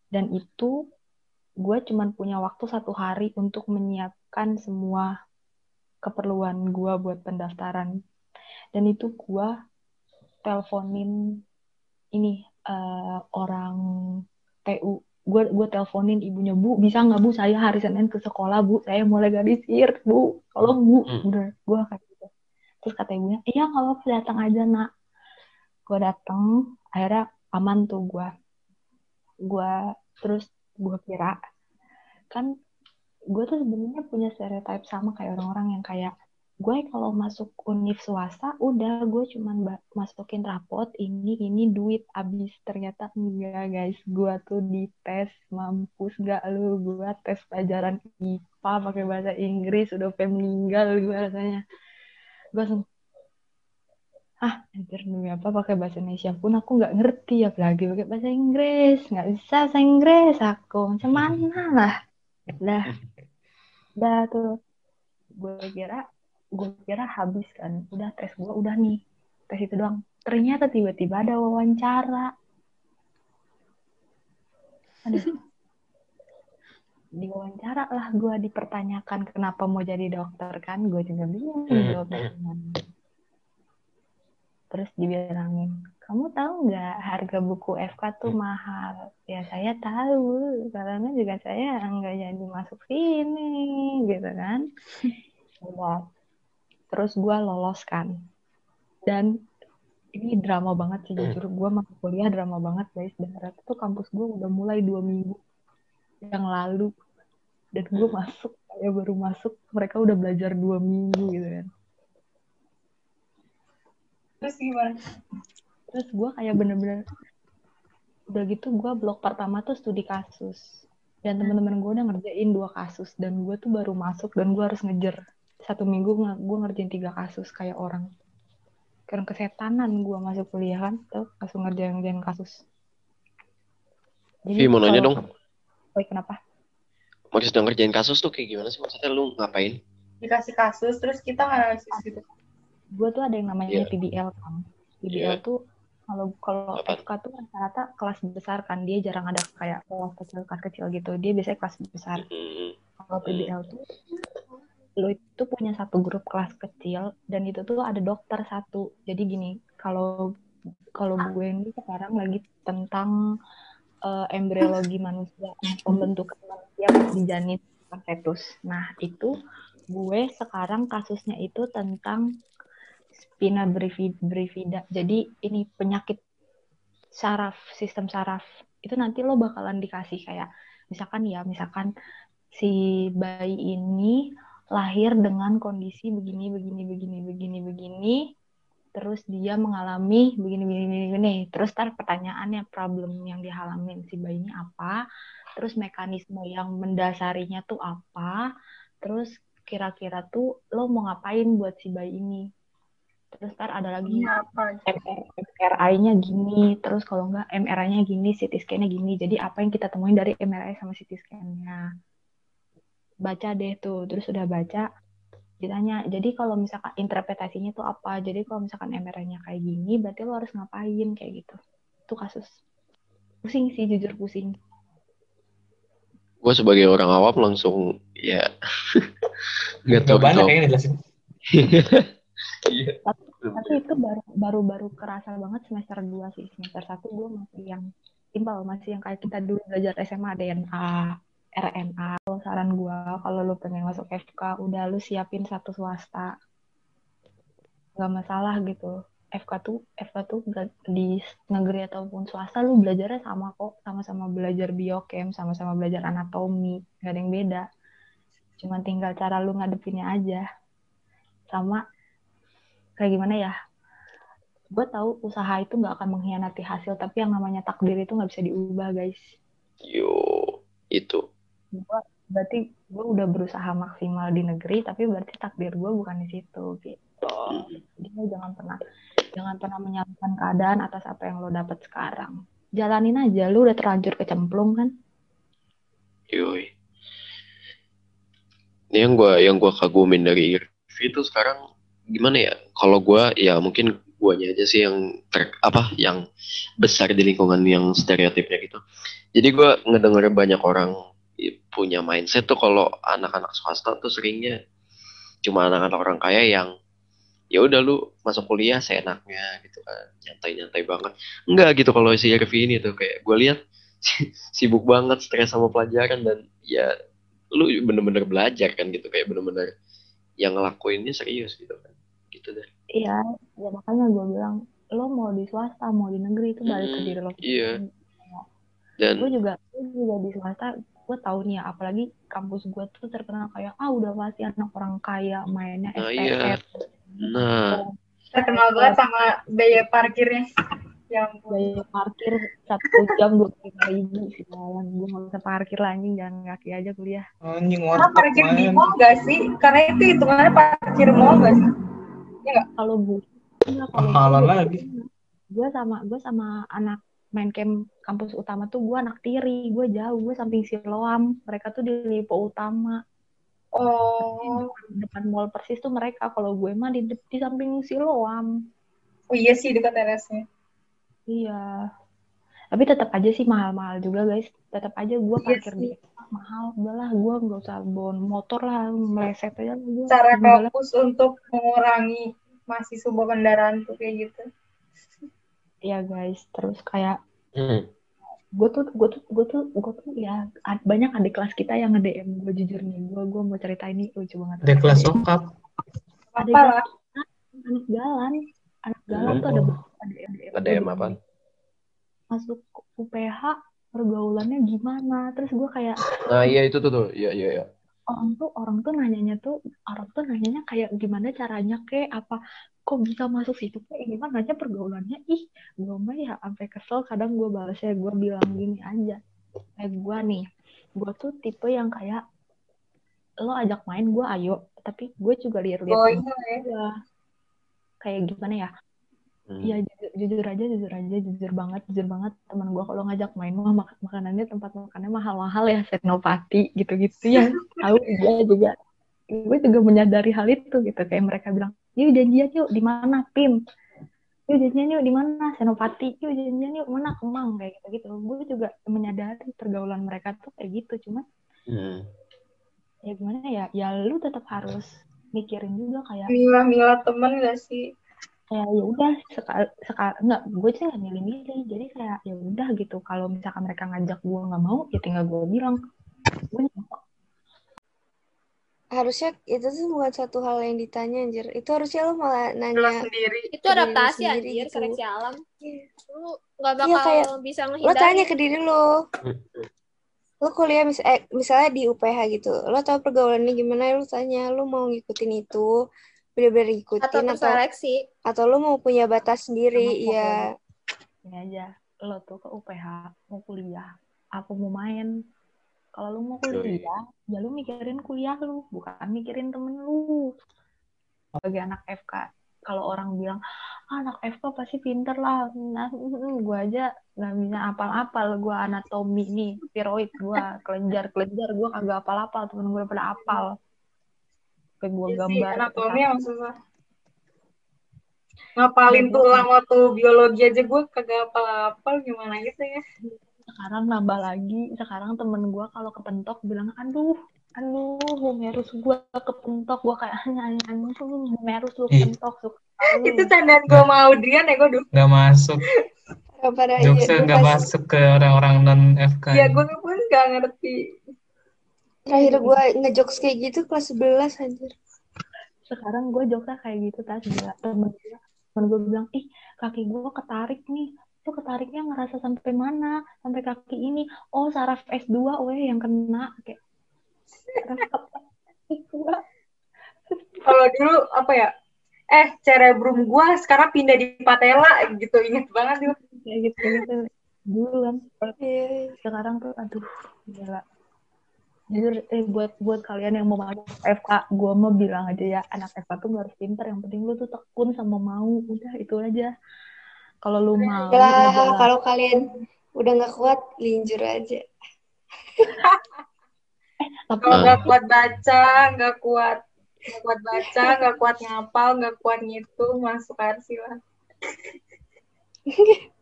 Dan itu gue cuman punya waktu satu hari untuk menyiapkan semua keperluan gue buat pendaftaran dan itu gue teleponin ini eh, orang TU gue gue teleponin ibunya bu bisa nggak bu? Saya hari Senin ke sekolah bu. Saya mau legalisir bu. Tolong bu. Hmm. udah gue kayak gitu. Terus kata ibunya iya nggak apa-apa datang aja nak. Gue datang akhirnya aman tuh gue gue terus gue kira kan gue tuh sebenarnya punya stereotype sama kayak orang-orang yang kayak gue kalau masuk univ swasta udah gue cuman masukin rapot ini ini duit abis. Ternyata enggak guys. Gue tuh dites mampus gak lu? Gue tes pelajaran IPA pakai bahasa Inggris udah pengen meninggal gue rasanya. Gue langsung ah anjir demi apa pakai bahasa Indonesia pun aku nggak ngerti apalagi pakai bahasa Inggris. Nggak bisa bahasa Inggris aku macam mana lah. Dah. Dah tuh. Gue kira gue kira habis kan. Udah tes gue udah nih. Tes itu doang. Ternyata tiba-tiba ada wawancara. Aduh di wawancara lah gue dipertanyakan kenapa mau jadi dokter kan. Gue juga bingung jawabnya gimana. Terus dibilangin kamu tahu nggak harga buku FK tuh mahal? Ya saya tahu. Karena juga saya nggak jadi masuk sini gitu kan. Udah terus gue lolos kan. Dan ini drama banget sih jujur. Gue masuk kuliah drama banget guys. Dan ternyata tuh kampus gue udah mulai dua minggu yang lalu. Dan gue masuk saya baru masuk mereka udah belajar dua minggu gitu kan. Terus gimana? terus gue kayak bener-bener udah gitu gue blok pertama tuh studi kasus. Dan teman-teman gue udah ngerjain dua kasus. Dan gue tuh baru masuk dan gue harus ngejar satu minggu gue ngerjain tiga kasus kayak orang karena kesetanan gue masuk kuliah kan tuh langsung ngerjain ngerjain kasus Vi, mau nanya dong. Oi, kenapa Maksudnya ngerjain kasus tuh kayak gimana sih? Maksudnya lu ngapain? Dikasih kasus, terus kita analisis gitu. gue tuh ada yang namanya Iya. PBL kan PBL Iya. tuh kalau kalau? FK tuh rata-rata kelas besar kan dia jarang ada kayak kelas kecil kelas kecil gitu dia biasanya kelas besar Hmm. kalau PBL tuh lo itu punya satu grup kelas kecil dan itu tuh ada dokter satu. Jadi gini kalau kalau gue ini sekarang lagi tentang eh, embriologi manusia pembentukan manusia di janin fetus. Nah itu gue sekarang kasusnya itu tentang spina bifida jadi ini penyakit saraf sistem saraf. Itu nanti lo bakalan dikasih kayak misalkan ya misalkan si bayi ini lahir dengan kondisi begini begini begini begini begini terus dia mengalami begini begini begini, begini. terus tar pertanyaannya problem yang dihalamin si bayi ini apa terus mekanisme yang mendasarinya tuh apa terus kira-kira tuh lo mau ngapain buat si bayi ini terus tar ada lagi Apa? MRI-nya gini, terus kalau enggak MRI-nya gini, CT scan-nya gini. Jadi apa yang kita temuin dari MRI sama CT scan-nya. Baca deh tuh, terus udah baca, ditanya, jadi kalau misalkan interpretasinya tuh apa? Jadi kalau misalkan MRI-nya kayak gini, berarti lo harus ngapain kayak gitu. Itu kasus. Pusing sih, jujur pusing. Gue sebagai orang awam langsung ya nggak tahu kayaknya dijelasin. Iya. Tapi itu baru baru baru kerasa banget semester 2 sih. Semester 1 gue masih yang simpel, masih yang kayak kita dulu belajar SMA DNA, RNA. Kalau saran gue, kalau lu pengen masuk FK, udah lu siapin satu swasta. Gak masalah gitu. FK tuh FK tuh di negeri ataupun swasta lu belajarnya sama kok, sama-sama belajar biochem, sama-sama belajar anatomi, gak ada yang beda. Cuman tinggal cara lu ngadepinnya aja. Sama kayak gimana ya? Gue tahu usaha itu nggak akan mengkhianati hasil, tapi yang namanya takdir itu nggak bisa diubah, guys. Yo, itu. Gua, berarti gue udah berusaha maksimal di negeri, tapi berarti takdir gue bukan di situ, gitu. Jadi lo jangan pernah, jangan pernah menyalahkan keadaan atas apa yang lo dapat sekarang. Jalanin aja, lu udah terlanjur kecemplung kan? Yoi. Ini yang gua yang gua kagumin dari Irvi itu sekarang gimana ya? Kalau gua ya mungkin guanya aja sih yang ter, apa yang besar di lingkungan yang stereotipnya gitu. Jadi gua ngedenger banyak orang punya mindset tuh kalau anak-anak swasta tuh seringnya cuma anak-anak orang kaya yang ya udah lu masuk kuliah seenaknya gitu kan nyantai-nyantai banget enggak gitu kalau si Irvi ini tuh kayak gue lihat sibuk banget stres sama pelajaran dan ya lu bener-bener belajar kan gitu kayak bener-bener yang ngelakuinnya serius gitu kan gitu deh Iya, ya makanya gue bilang, lo mau di swasta, mau di negeri itu balik ke Mm-mm, diri lo. iya. dan gue juga gue juga di swasta gue tahu nih ya apalagi kampus gue tuh terkenal kayak ah udah pasti anak orang kaya mainnya Nah, iya. SPF nah Terkenal banget sama biaya parkirnya. Ya ampun. biaya parkir satu jam dua puluh ribu sih kawan gue nggak usah parkir lah anjing jalan kaki aja kuliah Anjing Karena warteg parkir di mall gak sih? Karena itu hitungannya parkir mall gak sih? kalau gue enggak kalau Mahalan gue lagi. gue sama gue sama anak main camp kampus utama tuh gue anak tiri gue jauh gue samping Siloam mereka tuh di Lipo Utama Oh, depan mall persis tuh mereka kalau gue mah di, di samping Siloam oh iya sih dekat teresnya. Iya. Tapi tetap aja sih mahal-mahal juga guys. Tetap aja gue Iya parkir sih. di mahal. Udahlah gue nggak usah bawa motor lah, meleset aja lah gue. Cara kampus untuk mengurangi mahasiswa bawa kendaraan tuh kayak gitu. Iya guys. Terus kayak hmm. gue tuh gue tuh gue tuh gue tuh ya ad- banyak adik kelas kita yang nge DM gue jujur nih. Gue gue mau cerita ini lucu banget. Ada kelas sokap. Adik Apa lah? kelas anak jalan. Anak jalan tuh ada Oh. beberapa DM DM. ada yang apa Masuk UPH pergaulannya gimana? Terus gue kayak nah iya itu tuh tuh iya iya iya orang tuh orang tuh nanyanya tuh orang tuh nanyanya kayak gimana caranya kayak apa kok bisa masuk situ? Kayak gimana nanya pergaulannya. Ih gue mah ya sampai kesel kadang gue balasnya. Gue bilang gini aja. Kayak gue nih gue tuh tipe yang kayak lo ajak main gue ayo. Tapi gue juga lihat-lihat Oh iya ya. kayak gimana ya? Hmm. Iya jujur, jujur aja jujur aja jujur banget jujur banget teman gue kalau ngajak main mah mak- makanannya tempat makannya mahal-mahal ya. Senopati gitu-gitu ya. Tahu dia juga. Gue juga menyadari hal itu gitu. Kayak mereka bilang yuk janjian yuk di mana Pim? Yuk janjian yuk di mana? Senopati. Yuk janjian yuk mana? Kemang kayak gitu gitu gue juga menyadari pergaulan mereka tuh kayak gitu cuma Hmm. ya gimana ya ya lu tetap harus mikirin juga kayak Milah-milah temen gak sih? kayak ya udah sekal sekal nggak gue sih nggak milih-milih jadi kayak ya udah gitu. Kalau misalkan mereka ngajak gue nggak mau ya tinggal gue bilang. Gue nggak mau. Harusnya itu tuh bukan satu hal yang ditanya anjir. Itu harusnya lo malah Lo nanya. sendiri. Itu adaptasi sendiri anjir, gitu. seleksi alam. Iya. Lu nggak Iya, bakal kayak bisa Lo ngehindari. tanya ke diri lo. lo kuliah mis eh, misalnya di UPH gitu, lo tau pergaulannya gimana, lo tanya, lo mau ngikutin itu, bener-bener Atau ngikutin atau terseleksi. atau lo mau punya batas sendiri, Sama ya ini aja lo tuh ke UPH mau kuliah apa mau main kalau lu mau kuliah ya lu mikirin kuliah lu bukan mikirin temen lu. Sebagai anak FK kalau orang bilang ah, anak FK pasti pinter lah. Nah gue aja nggak bisa apal-apal. Gue anatomi nih tiroid gue kelenjar kelenjar gue kagak apal-apal. Temen gue pada apal. Kayak gue Iya sih, gambar anatomi emang susah. Ngapalin tulang waktu biologi aja gue kagak apal-apal. Gimana gitu ya. Sekarang nambah lagi sekarang temen gue kalau kepentok bilang aduh aduh humerus gue kepentok gue kayak nyanyi nyanyi humerus lu kepentok suka Itu candaan gue sama Audrian ya gue dulu. Nggak masuk. Jokesnya iya, nggak pas masuk ke orang-orang non FK. Ya gue pun gak ngerti. terakhir gue ngejokes kayak gitu kelas 11 anjir. sekarang gue jokesnya kayak gitu tadi gila temen gue temen gue bilang ih kaki gue ketarik nih tuh ketariknya ngerasa sampai mana? Sampai kaki ini? Oh saraf S2 weh yang kena. Kayak saraf S2 Kalau dulu apa ya? Eh, cerebrum gue sekarang pindah di patella gitu. Ingat banget tuh. kayak gitu gitu. Dulu kan Iya, sekarang tuh aduh gila. Jujur eh buat buat kalian yang mau masuk FK gue mau bilang aja ya anak FK tuh gak harus pinter. Yang penting lu tuh tekun sama mau. Udah itu aja kalau lu mau Lah, kalau kalian udah nggak kuat, linjur aja. tapi Kalau nggak kuat baca, nggak kuat nggak kuat baca, nggak kuat ngapal, nggak kuat ngitung, masuk arsi lah.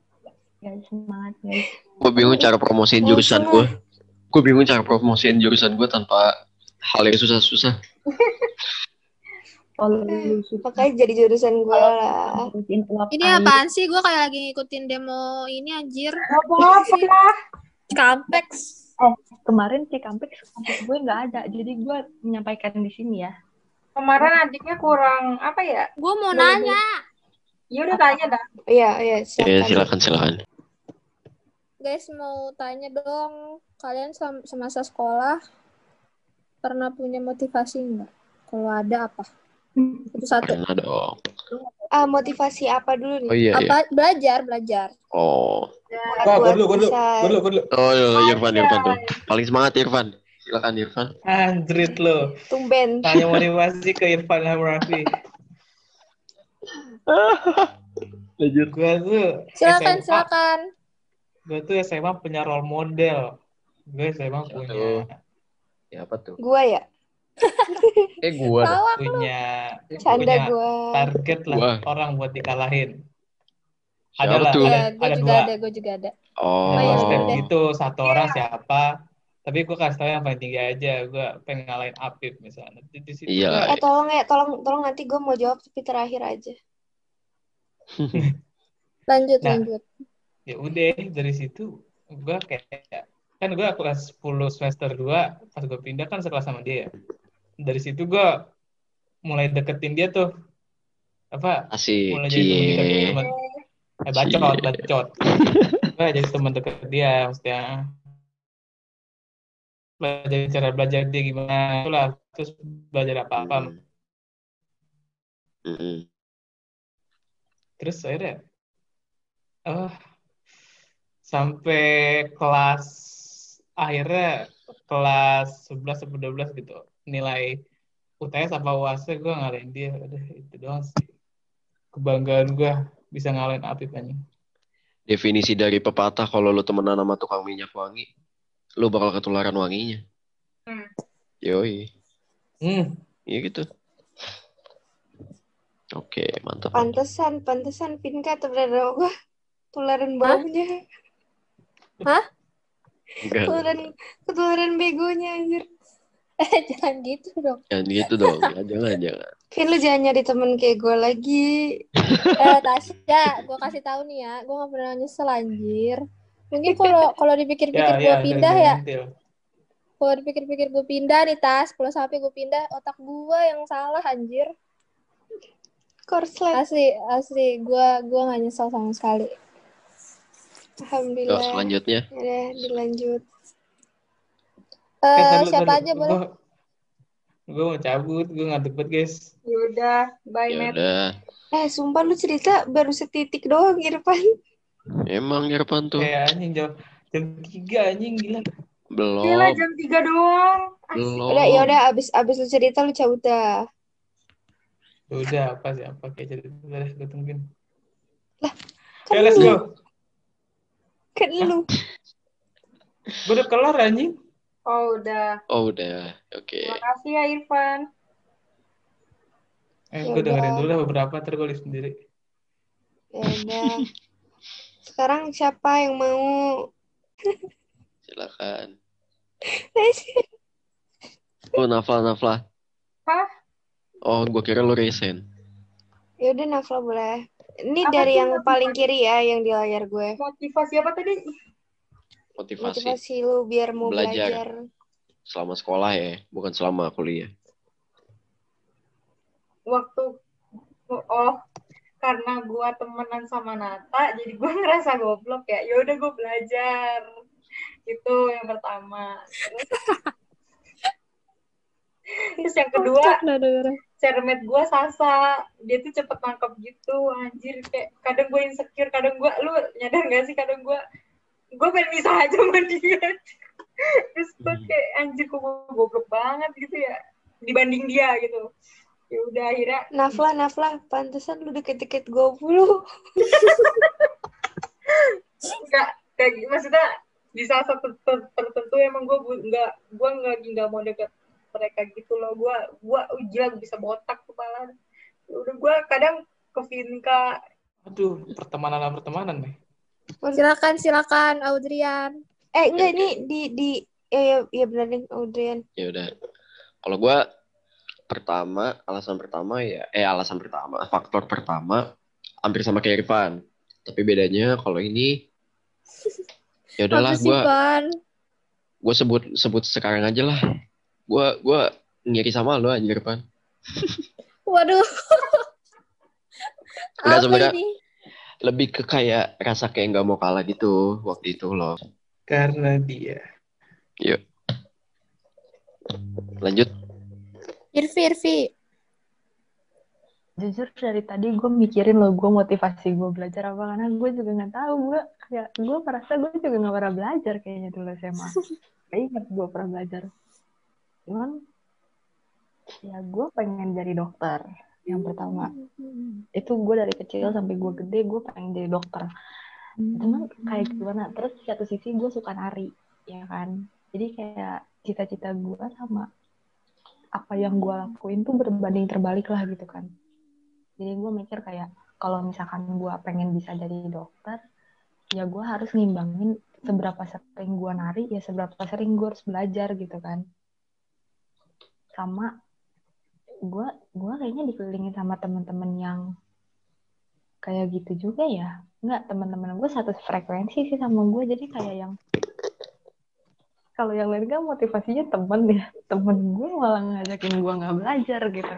guys semangat guys Gue bingung cara promosiin jurusan gue. Gue bingung cara promosiin jurusan gue tanpa hal yang susah-susah. kalau lu suka Makanya jadi jurusan gue lah. Ini apaan sih? Gue kayak lagi ngikutin demo ini anjir. Apa-apa lah. Kampex. kemarin Cikampek kampus gue nggak ada jadi gue menyampaikan di sini ya Kemarin adiknya kurang, apa ya? Gue mau nanya. Ya udah tanya dah. Iya, iya, Ya silakan. silakan silakan. Guys mau tanya dong. Kalian sem- semasa sekolah pernah punya motivasi nggak? Kalau ada apa? Itu satu. Enak dong. Ah, motivasi apa dulu nih? Oh iya iya. Apa? Belajar, belajar. Oh. Buat- Wah, gue dulu, gue dulu, gue dulu, gue dulu. Oh iya Irfan Irfan tuh. Paling semangat Irfan. Silakan Irfan. Anjrit lo. Tumben. Tanya motivasi ke Irfan Hamrafi. Lanjut. Gue tuh Silakan, SMA, silakan. gue tuh SMA punya role model. Gue SMA punya tuh? Ya apa tuh? Gua ya, Eh. Tawa. punya canda punya gua. target lah Gua. orang buat dikalahin. Ada lah, ada, Ya, gue ada juga dua. ada, gue juga ada. Oh. Step udah. gitu satu orang siapa tapi gue kasih tau yang paling tinggi aja gue pengen ngalahin Apip misalnya di, di situ Iya. Eh tolong ya, tolong tolong nanti gue mau jawab tapi terakhir aja. Lanjut, Nah. lanjut. ya udah dari situ gue kayak kan gue kelas 10 semester 2 pas gue pindah kan sekelas sama dia ya. Dari situ gue mulai deketin dia tuh. Apa? Asik. mulai jadi temen eh bacot bacot. Gue jadi teman dekat dia maksudnya. Belajar cara belajar dia gimana itulah. Terus belajar apa apa Hmm. Mm-mm. terus akhirnya eh sampai kelas akhirnya kelas 11 atau 12 gitu nilai UTS apa UASnya gue ngalahin dia udah itu doang sih kebanggaan gue bisa ngalahin Apip anjing Definisi dari pepatah kalau lu temenan sama tukang minyak wangi, lu bakal ketularan wanginya. Hmm. Yoi. hmm. Iya gitu. Oke, mantap. Pantesan, pantesan Pinka terhadap gue tularan baunya, Enggak, tularan ketularan begonya anjir. Eh, jangan gitu dong. jangan gitu dong. Ya, jangan, jangan. Vin lu jangan nyari temen kayak gue lagi. Eh, Tasya, gue kasih tahu nih ya, gue gak pernah nyesel anjir. Mungkin kalau kalau dipikir-pikir ya gue ya pindah ya, sentil. kalau dipikir-pikir gue pindah nih tas, kalau sampai gue pindah, otak gue yang salah anjir. Korslet, Asli, asli, gue gue gak nyesel sama sekali. Alhamdulillah. selanjutnya. Ya, dilanjut. Eh, Eh, taruh, siapa taruh. aja boleh? Gua- Gue mau cabut, gue ngantuk banget guys. Yaudah, bye Ya Matt. udah. Eh, sumpah lu cerita baru setitik doang, Irfan. Emang Irfan tuh Kayak anjing jam jam tiga anjing gila. belum. Gila jam 3 doang. Belum. Udah, ya udah abis abis lu cerita lu cabut dah. Ya Udah apa sih apa kayak jadi udah gue tungguin. Kan Ya let's lu, go. kan lu. Gue udah kelar anjing. Oh, udah. Oh udah. Oke. Terima kasih ya Irfan. Eh, Ya gue dengerin dulu lah beberapa terus gue list sendiri. Ya udah. Sekarang siapa yang mau? Silakan. Oh Nafla Nafla. Hah? Oh gua kira lu resign. Ya udah Nafla boleh. Ini Apa dari yang motivasi? paling kiri ya yang di layar gue. Motivasi apa tadi? Motivasi Motivasi lu biar mau Belajar. belajar. selama sekolah ya, bukan selama kuliah. Waktu oh karena gua temenan sama Nata, jadi gua ngerasa goblok ya. Ya udah gua belajar. Itu yang pertama. Terus, Terus yang kedua, cermet gue Sasa dia tuh cepet nangkep gitu anjir kayak kadang gue insecure kadang gue lu nyadar gak sih kadang gue gue pengen bisa aja sama dia. Terus gue kayak anjir kok gue goblok banget gitu ya dibanding dia gitu. Ya udah akhirnya Nafla, Nafla, pantesan lu deket-deket gue mulu. nggak kayak maksudnya di saat ter- tertentu emang gue nggak gue nggak nggak mau deket mereka gitu loh. Gue gue oh, gila bisa botak kepala. Ya udah gue kadang ke Vinka Aduh, pertemanan lah pertemanan nih. Silakan, silakan, Audrian. Eh enggak ini di di ya ya, ya benar nih Audrian. Ya udah. Kalau gua pertama, alasan pertama ya, eh alasan pertama, faktor pertama hampir sama kayak Irfan. Tapi bedanya kalau ini ya udahlah Pan? gua sebut sebut sekarang aja lah. Gua gua ngiri sama lo anjir Irfan. Waduh. Enggak, sebenarnya- ini? Lebih ke kayak rasa kayak nggak mau kalah gitu waktu itu loh. Karena dia. Yuk. Lanjut. Irvi, Irvi. Jujur dari tadi gue mikirin loh gue motivasi gue belajar apa karena gue juga nggak tahu gue kayak gue merasa gue juga nggak pernah belajar kayaknya dulu SMA. Gak inget gue pernah belajar. Cuman ya gue pengen jadi dokter yang pertama. Itu gue dari kecil sampai gue gede gue pengen jadi dokter. Cuman kayak gimana? Terus di satu sisi gue suka nari, ya kan? Jadi kayak cita-cita gue sama apa yang gue lakuin tuh berbanding terbalik lah gitu kan. Jadi gue mikir kayak kalau misalkan gue pengen bisa jadi dokter, ya gue harus ngimbangin seberapa sering gue nari, ya seberapa sering gue harus belajar gitu kan. Sama gue gue kayaknya dikelilingin sama teman-teman yang kayak gitu juga ya. Enggak, teman-teman gue satu frekuensi sih sama gue, jadi kayak yang kalau yang lain kan motivasinya temen ya. Temen gue malah ngajakin gue nggak belajar gitu.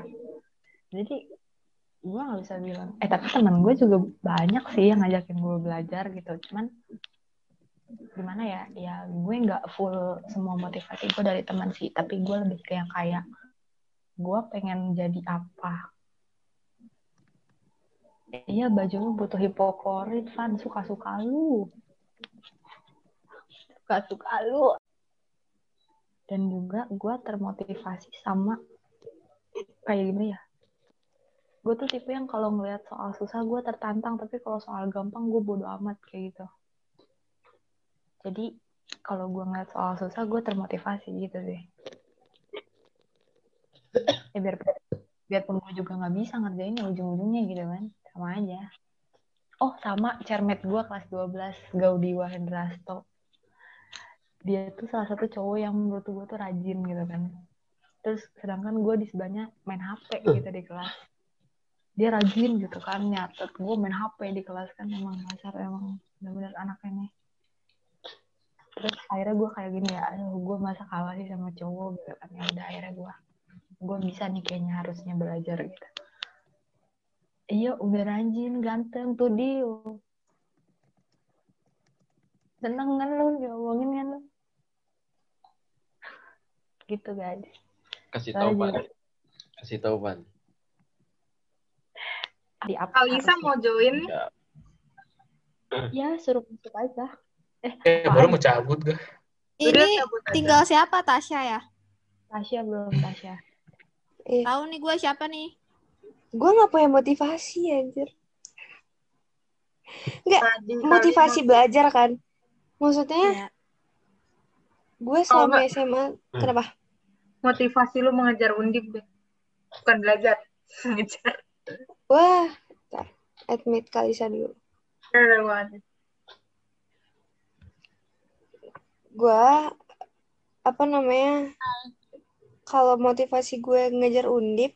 Jadi gue nggak bisa bilang. Eh tapi temen gue juga banyak sih yang ngajakin gue belajar gitu. Cuman gimana ya? Ya gue nggak full semua motivasi gue dari teman sih tapi gue lebih ke yang kayak gue pengen jadi apa? Iya baju lu butuh hipokorit Van. Suka-suka lu. Suka-suka lu. Dan juga gue termotivasi sama kayak gimana ya. Gue tuh tipe yang kalau ngeliat soal susah gue tertantang. Tapi kalau soal gampang gue bodo amat kayak gitu. Jadi kalau gue ngeliat soal susah gue termotivasi gitu sih ya biar biarpun gue juga nggak bisa ngerjainnya ujung-ujungnya gitu kan. Sama aja. Oh sama cermet gue kelas 12 Gaudi Wahendrasto. Dia tuh salah satu cowok yang menurut gue tuh rajin gitu kan. Terus sedangkan gue di sebelahnya main HP gitu di kelas. Dia rajin gitu kan nyatet. Gue main HP di kelas kan emang dasar emang bener-bener anak ini. Terus akhirnya gue kayak gini ya gue masa kalah sih sama cowok gitu kan. Ya udah akhirnya gue gue bisa nih kayaknya harusnya belajar gitu. Iya udah rajin ganteng tuh dia seneng kan lu diomongin kan lu? Gitu guys. Kasih tahu, Pan. Kasih tahu, Pan. di apa Kalisa mau join? Nih? Ya, ya suruh masuk aja. Eh, baru mau cabut gue. Udah Ini tinggal siapa Tasya ya? Tasya belum Tasya Tahu nih gue siapa nih? Gue nggak punya motivasi anjir. Nggak, Tadi kali motivasi mau- belajar kan. Maksudnya Ya. gue selama nggak. SMA kenapa? motivasi lu mengejar undip deh. Bukan belajar. Mengejar. Wah, ntar, admit Kalisa dulu. Gue apa namanya? Kalau motivasi gue ngejar undip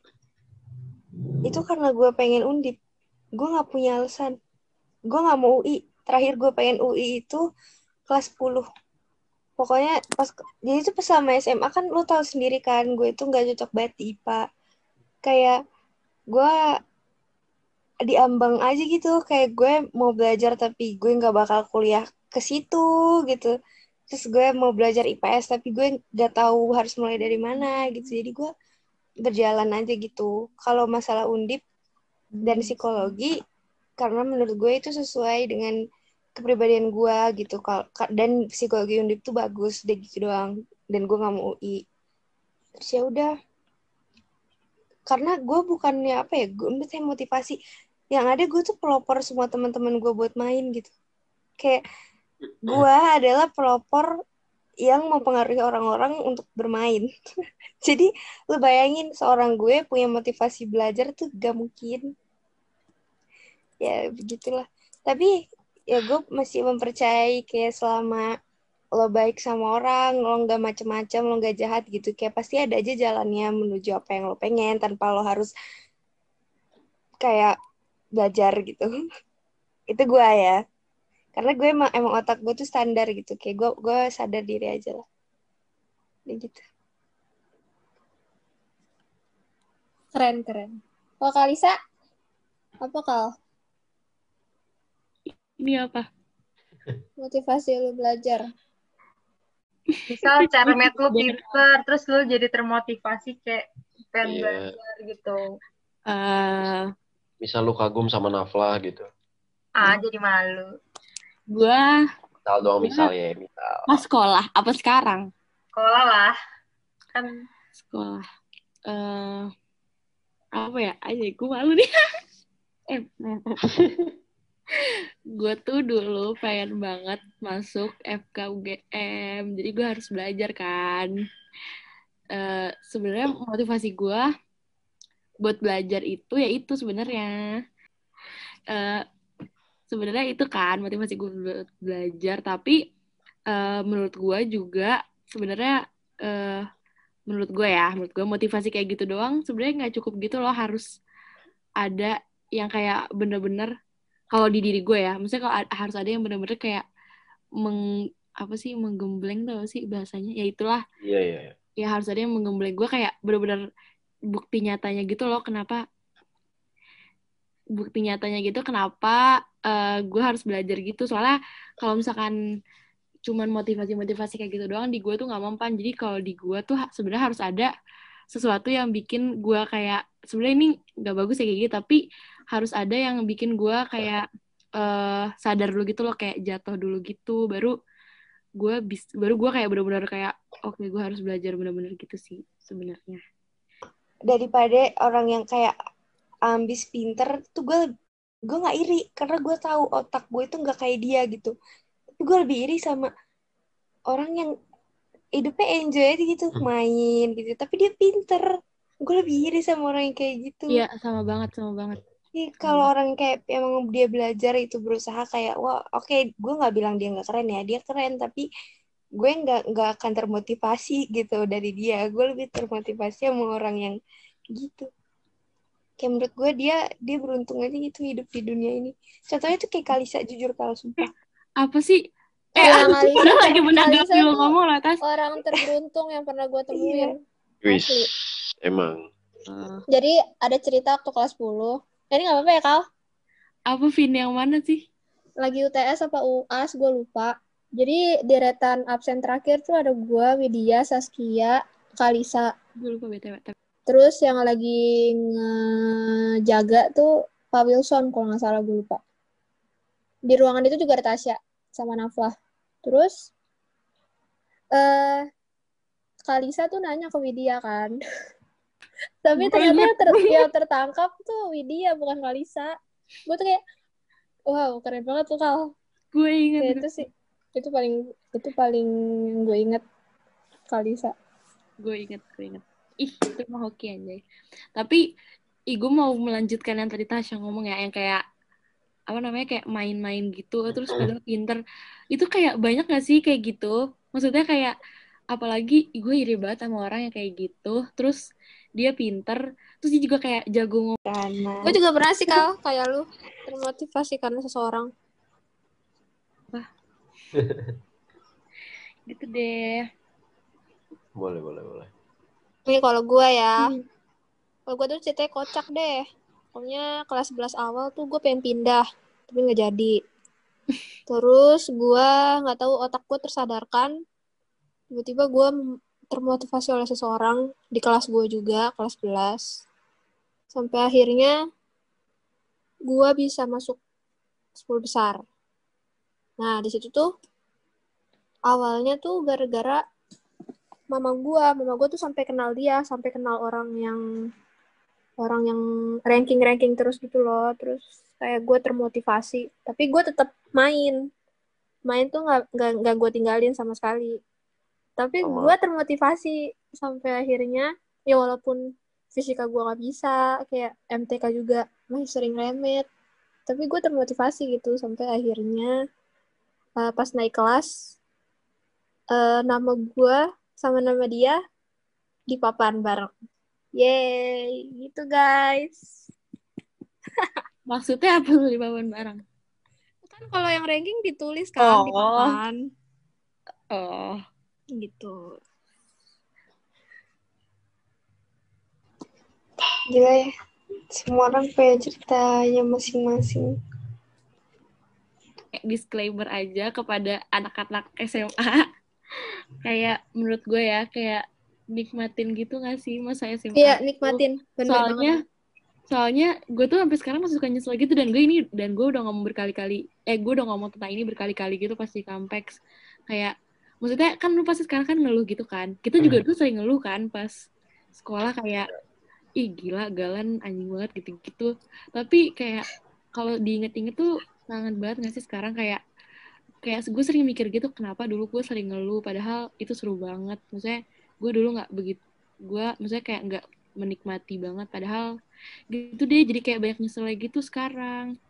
itu karena gue pengen undip. Gue nggak punya alasan. Gue nggak mau UI. Terakhir gue pengen UI itu kelas 10. Pokoknya pas jadi itu pas sama SMA kan lu tahu sendiri kan gue itu nggak cocok banget di IPA. Kayak gue diambang aja gitu kayak gue mau belajar tapi gue nggak bakal kuliah ke situ gitu terus gue mau belajar IPS tapi gue nggak tahu harus mulai dari mana gitu. Jadi gue berjalan aja gitu. Kalau masalah undip dan psikologi karena menurut gue itu sesuai dengan kepribadian gue gitu. Dan psikologi undip tuh bagus deh gitu doang. Dan gue nggak mau UI terus ya udah. Karena gue bukannya apa ya gue saya motivasi. Yang ada gue tuh pelopor semua teman-teman gue buat main gitu. Kayak gue adalah pelopor yang mempengaruhi orang-orang untuk bermain jadi lu bayangin seorang gue punya motivasi belajar tuh gak mungkin ya begitulah tapi ya gue masih mempercayai kayak selama lo baik sama orang, lo nggak macem-macem, lo nggak jahat gitu, kayak pasti ada aja jalannya menuju apa yang lo pengen tanpa lo harus kayak belajar gitu. Itu gue ya. Karena gue emang, emang otak gue tuh standar gitu, kayak gue gue sadar diri aja lah. Ya gitu. Keren, keren. Kalau Kalisa, apa Kal? ini apa Motivasi lu belajar. Misal cara met lu pinter, terus lu jadi termotivasi kayak pengen Iya. belajar gitu. Eh, misal lu kagum sama Nafla gitu. Ah, jadi malu. Gua Misal doang misal ya, misal. pas sekolah apa sekarang? Sekolah lah. Kan sekolah. Eh apa ya? Aja gue malu nih. Eh gue tuh dulu pengen banget masuk FK UGM jadi gue harus belajar kan. Eh sebenarnya motivasi gue buat belajar itu ya itu sebenarnya. Eh sebenarnya itu kan motivasi gue belajar tapi eh, menurut gue juga sebenarnya eh menurut gue ya menurut gue motivasi kayak gitu doang sebenarnya nggak cukup gitu loh harus ada yang kayak bener-bener kalau di diri gue ya maksudnya kalau harus ada yang bener-bener kayak meng apa sih menggembleng apa sih bahasanya ya itulah Iya, iya. iya. ya harus ada yang menggembleng gue kayak bener-bener bukti nyatanya gitu loh kenapa bukti nyatanya gitu kenapa eh, gue harus belajar gitu? Soalnya kalau misalkan cuman motivasi-motivasi kayak gitu doang di gue tuh nggak mempan. Jadi kalau di gue tuh sebenarnya harus ada sesuatu yang bikin gue kayak sebenarnya ini nggak bagus ya kayak gitu tapi harus ada yang bikin gue kayak eh sadar dulu gitu loh kayak jatuh dulu gitu. Baru gue bis baru gue kayak bener-bener kayak oke gue harus belajar bener-bener gitu sih sebenarnya. Daripada orang yang kayak ambis pinter tuh gue gue nggak iri karena gue tahu otak gue itu nggak kayak dia gitu. Tapi gue lebih iri sama orang yang hidupnya enjoy aja gitu main gitu. Tapi dia pinter. Gue lebih iri sama orang yang kayak gitu. iya sama banget sama banget Iya, kalau orang kayak emang dia belajar itu berusaha kayak wah oke gue nggak bilang dia nggak keren ya dia keren tapi gue nggak nggak akan termotivasi gitu dari dia gue lebih termotivasi sama orang yang gitu kayak menurut gue dia dia beruntung aja gitu hidup di dunia ini contohnya tuh kayak Kalisa jujur kalau sumpah apa sih eh Orang aku Alisa- tuh lagi menanggapi lo ngomong lah tas Orang terberuntung yang pernah gue temuin. Wis, emang. Jadi ada cerita waktu kelas 10. Ini nggak apa-apa ya, Kal? apa Vin yang mana sih Lagi UTS apa UAS, gue lupa. Jadi deretan absen terakhir tuh ada gue, Widya, Saskia, Kalisa. Gue lupa BTW. Terus yang lagi ngejaga tuh Pak Wilson kalau nggak salah gue lupa. Di ruangan itu juga ada Tasya sama Naflah. Terus eh Kalisa tuh nanya ke Widya kan. Tapi ternyata ter- yang tertangkap tuh Widya bukan Kalisa. Gue tuh kayak wow keren banget tuh Kal. gue inget. Itu sih itu paling itu paling yang gue inget Kalisa. Gue inget, gue inget. Ih, itu mah hoki anjay. Tapi, ih gue mau melanjutkan yang tadi Tasya ngomong ya, yang kayak apa namanya kayak main-main gitu terus padahal pinter itu kayak banyak gak sih kayak gitu maksudnya kayak apalagi gue iri banget sama orang yang kayak gitu terus dia pinter terus dia juga kayak jago ngomong Gue juga pernah sih Kal kayak lu termotivasi karena seseorang. gitu deh Boleh, boleh, boleh. Ini kalau gue ya, Hmm. kalau gue tuh ceritanya kocak deh. Pokoknya kelas 11 awal tuh gue pengen pindah, tapi nggak jadi. Terus gue nggak tahu otak gue tersadarkan, tiba-tiba gue termotivasi oleh seseorang di kelas gue juga, kelas 11. Sampai akhirnya gue bisa masuk 10 besar. Nah, di situ tuh awalnya tuh gara-gara mama gua. Mama gua tuh sampai kenal dia sampai kenal orang yang orang yang ranking ranking terus gitu loh. Terus kayak gue termotivasi. Tapi gue tetap main. Main tuh nggak nggak gue tinggalin sama sekali. Tapi Sama. gue termotivasi sampai akhirnya ya walaupun fisika gue nggak bisa kayak MTK juga masih sering remet. Tapi gue termotivasi gitu sampai akhirnya uh, pas naik kelas eh, nama gue sama nama dia di papan bareng. Yeay, gitu guys. maksudnya apa tuh di papan barang Kan kalau yang ranking ditulis kan di Oh. papan. oh Gitu. gila ya. Semua orang punya ceritanya masing-masing. disclaimer aja kepada anak-anak SMA kayak menurut gue ya kayak nikmatin gitu gak sih masa SMA Iya, tuh? nikmatin. Bener soalnya banget. soalnya gue tuh sampai sekarang masih suka nyesel gitu dan gue ini dan gue udah ngomong berkali-kali eh gue udah ngomong tentang ini berkali-kali gitu pasti Campex kayak maksudnya kan lu pasti sekarang kan ngeluh gitu kan kita juga dulu sering ngeluh kan pas sekolah kayak ih gila galan anjing banget gitu-gitu tapi kayak kalau diinget-inget tuh kangen banget gak sih sekarang kayak kayak gue sering mikir gitu kenapa dulu gue sering ngeluh padahal itu seru banget maksudnya gue dulu nggak begitu gue maksudnya kayak nggak menikmati banget padahal gitu deh jadi kayak banyak nyesel gitu sekarang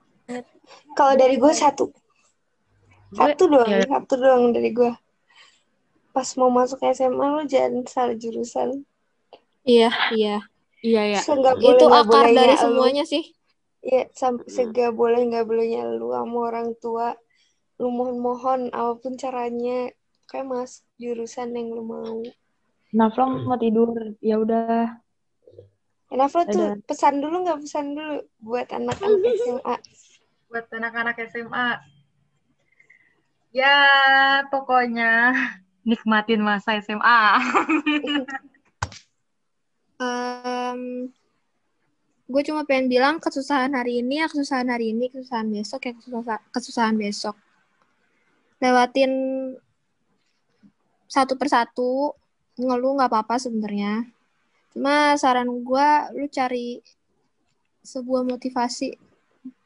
Kalau dari gue satu. Satu doang, ya. satu doang dari gue. Pas mau masuk SMA lo jangan salah jurusan. Iya, iya. iya ya Seenggak boleh Itu nggak akar dari bolehnya lu. semuanya sih. Iya, sam- seenggak boleh nggak bolehnya lu sama orang tua. Lu mohon-mohon apa pun caranya kayak masuk jurusan yang lu mau. Naflang mau tidur. Ya udah. Kenapa tuh Dadah. pesan dulu nggak pesan dulu buat anak-anak SMA? buat anak-anak SMA. Ya, pokoknya nikmatin masa SMA. Em, gue cuma pengen bilang kesusahan hari ini ya kesusahan hari ini, kesusahan besok ya kesusahan, kesusahan besok. Lewatin satu persatu, ngeluh nggak apa-apa sebenarnya. Cuma saran gue, lu cari sebuah motivasi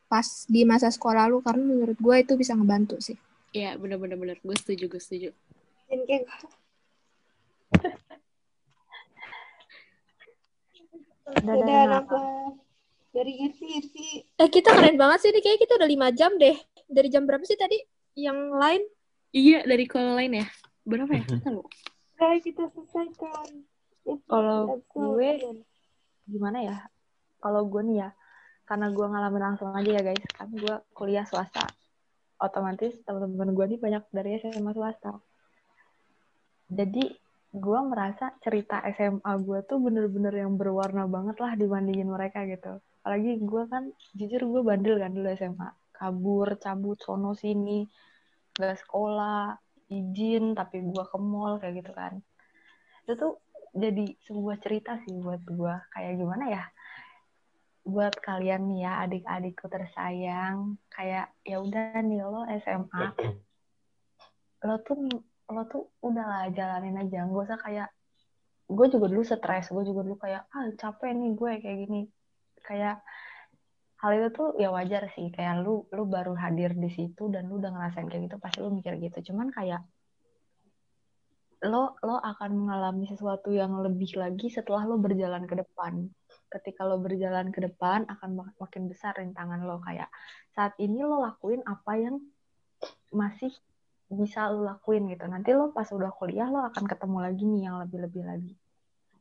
pas di masa sekolah lu, karena menurut gue itu bisa ngebantu sih. Iya bener-bener bener gue setuju gue setuju Dan kayak Naf. apa? Dari Irvi, Irvi. Eh kita keren banget sih nih, kayaknya kita udah lima jam deh. Dari jam berapa sih tadi? Yang lain? iya dari call lain ya berapa ya Nggak tahu Guys, kita selesaikan. Kalau gue gimana ya? Kalau gue nih ya, karena gue ngalamin langsung aja ya guys, kan gue kuliah swasta. Otomatis teman-teman gue nih banyak dari SMA swasta. Jadi gue merasa cerita SMA gue tuh bener-bener yang berwarna banget lah dibandingin mereka gitu. Apalagi gue kan, jujur gue bandel kan dulu SMA. Kabur, cabut, sono sini, gak sekolah, izin, tapi gue ke mall kayak gitu kan. Itu tuh jadi sebuah cerita sih buat gue kayak gimana ya? Buat kalian nih ya adik-adikku tersayang kayak ya udah nih lo SMA lo tuh lo tuh udahlah jalanin aja. Gak usah kayak gue juga dulu stres. Gue juga dulu kayak ah capek nih gue kayak gini. Kayak hal itu tuh ya wajar sih kayak lu lu baru hadir di situ dan lu udah ngerasain kayak gitu pasti lu mikir gitu. Cuman kayak lo lo akan mengalami sesuatu yang lebih lagi setelah lo berjalan ke depan. Ketika lo berjalan ke depan akan mak- makin besar rintangan lo. Kayak saat ini lo lakuin apa yang masih bisa lo lakuin gitu. Nanti lo pas udah kuliah lo akan ketemu lagi nih yang lebih-lebih lagi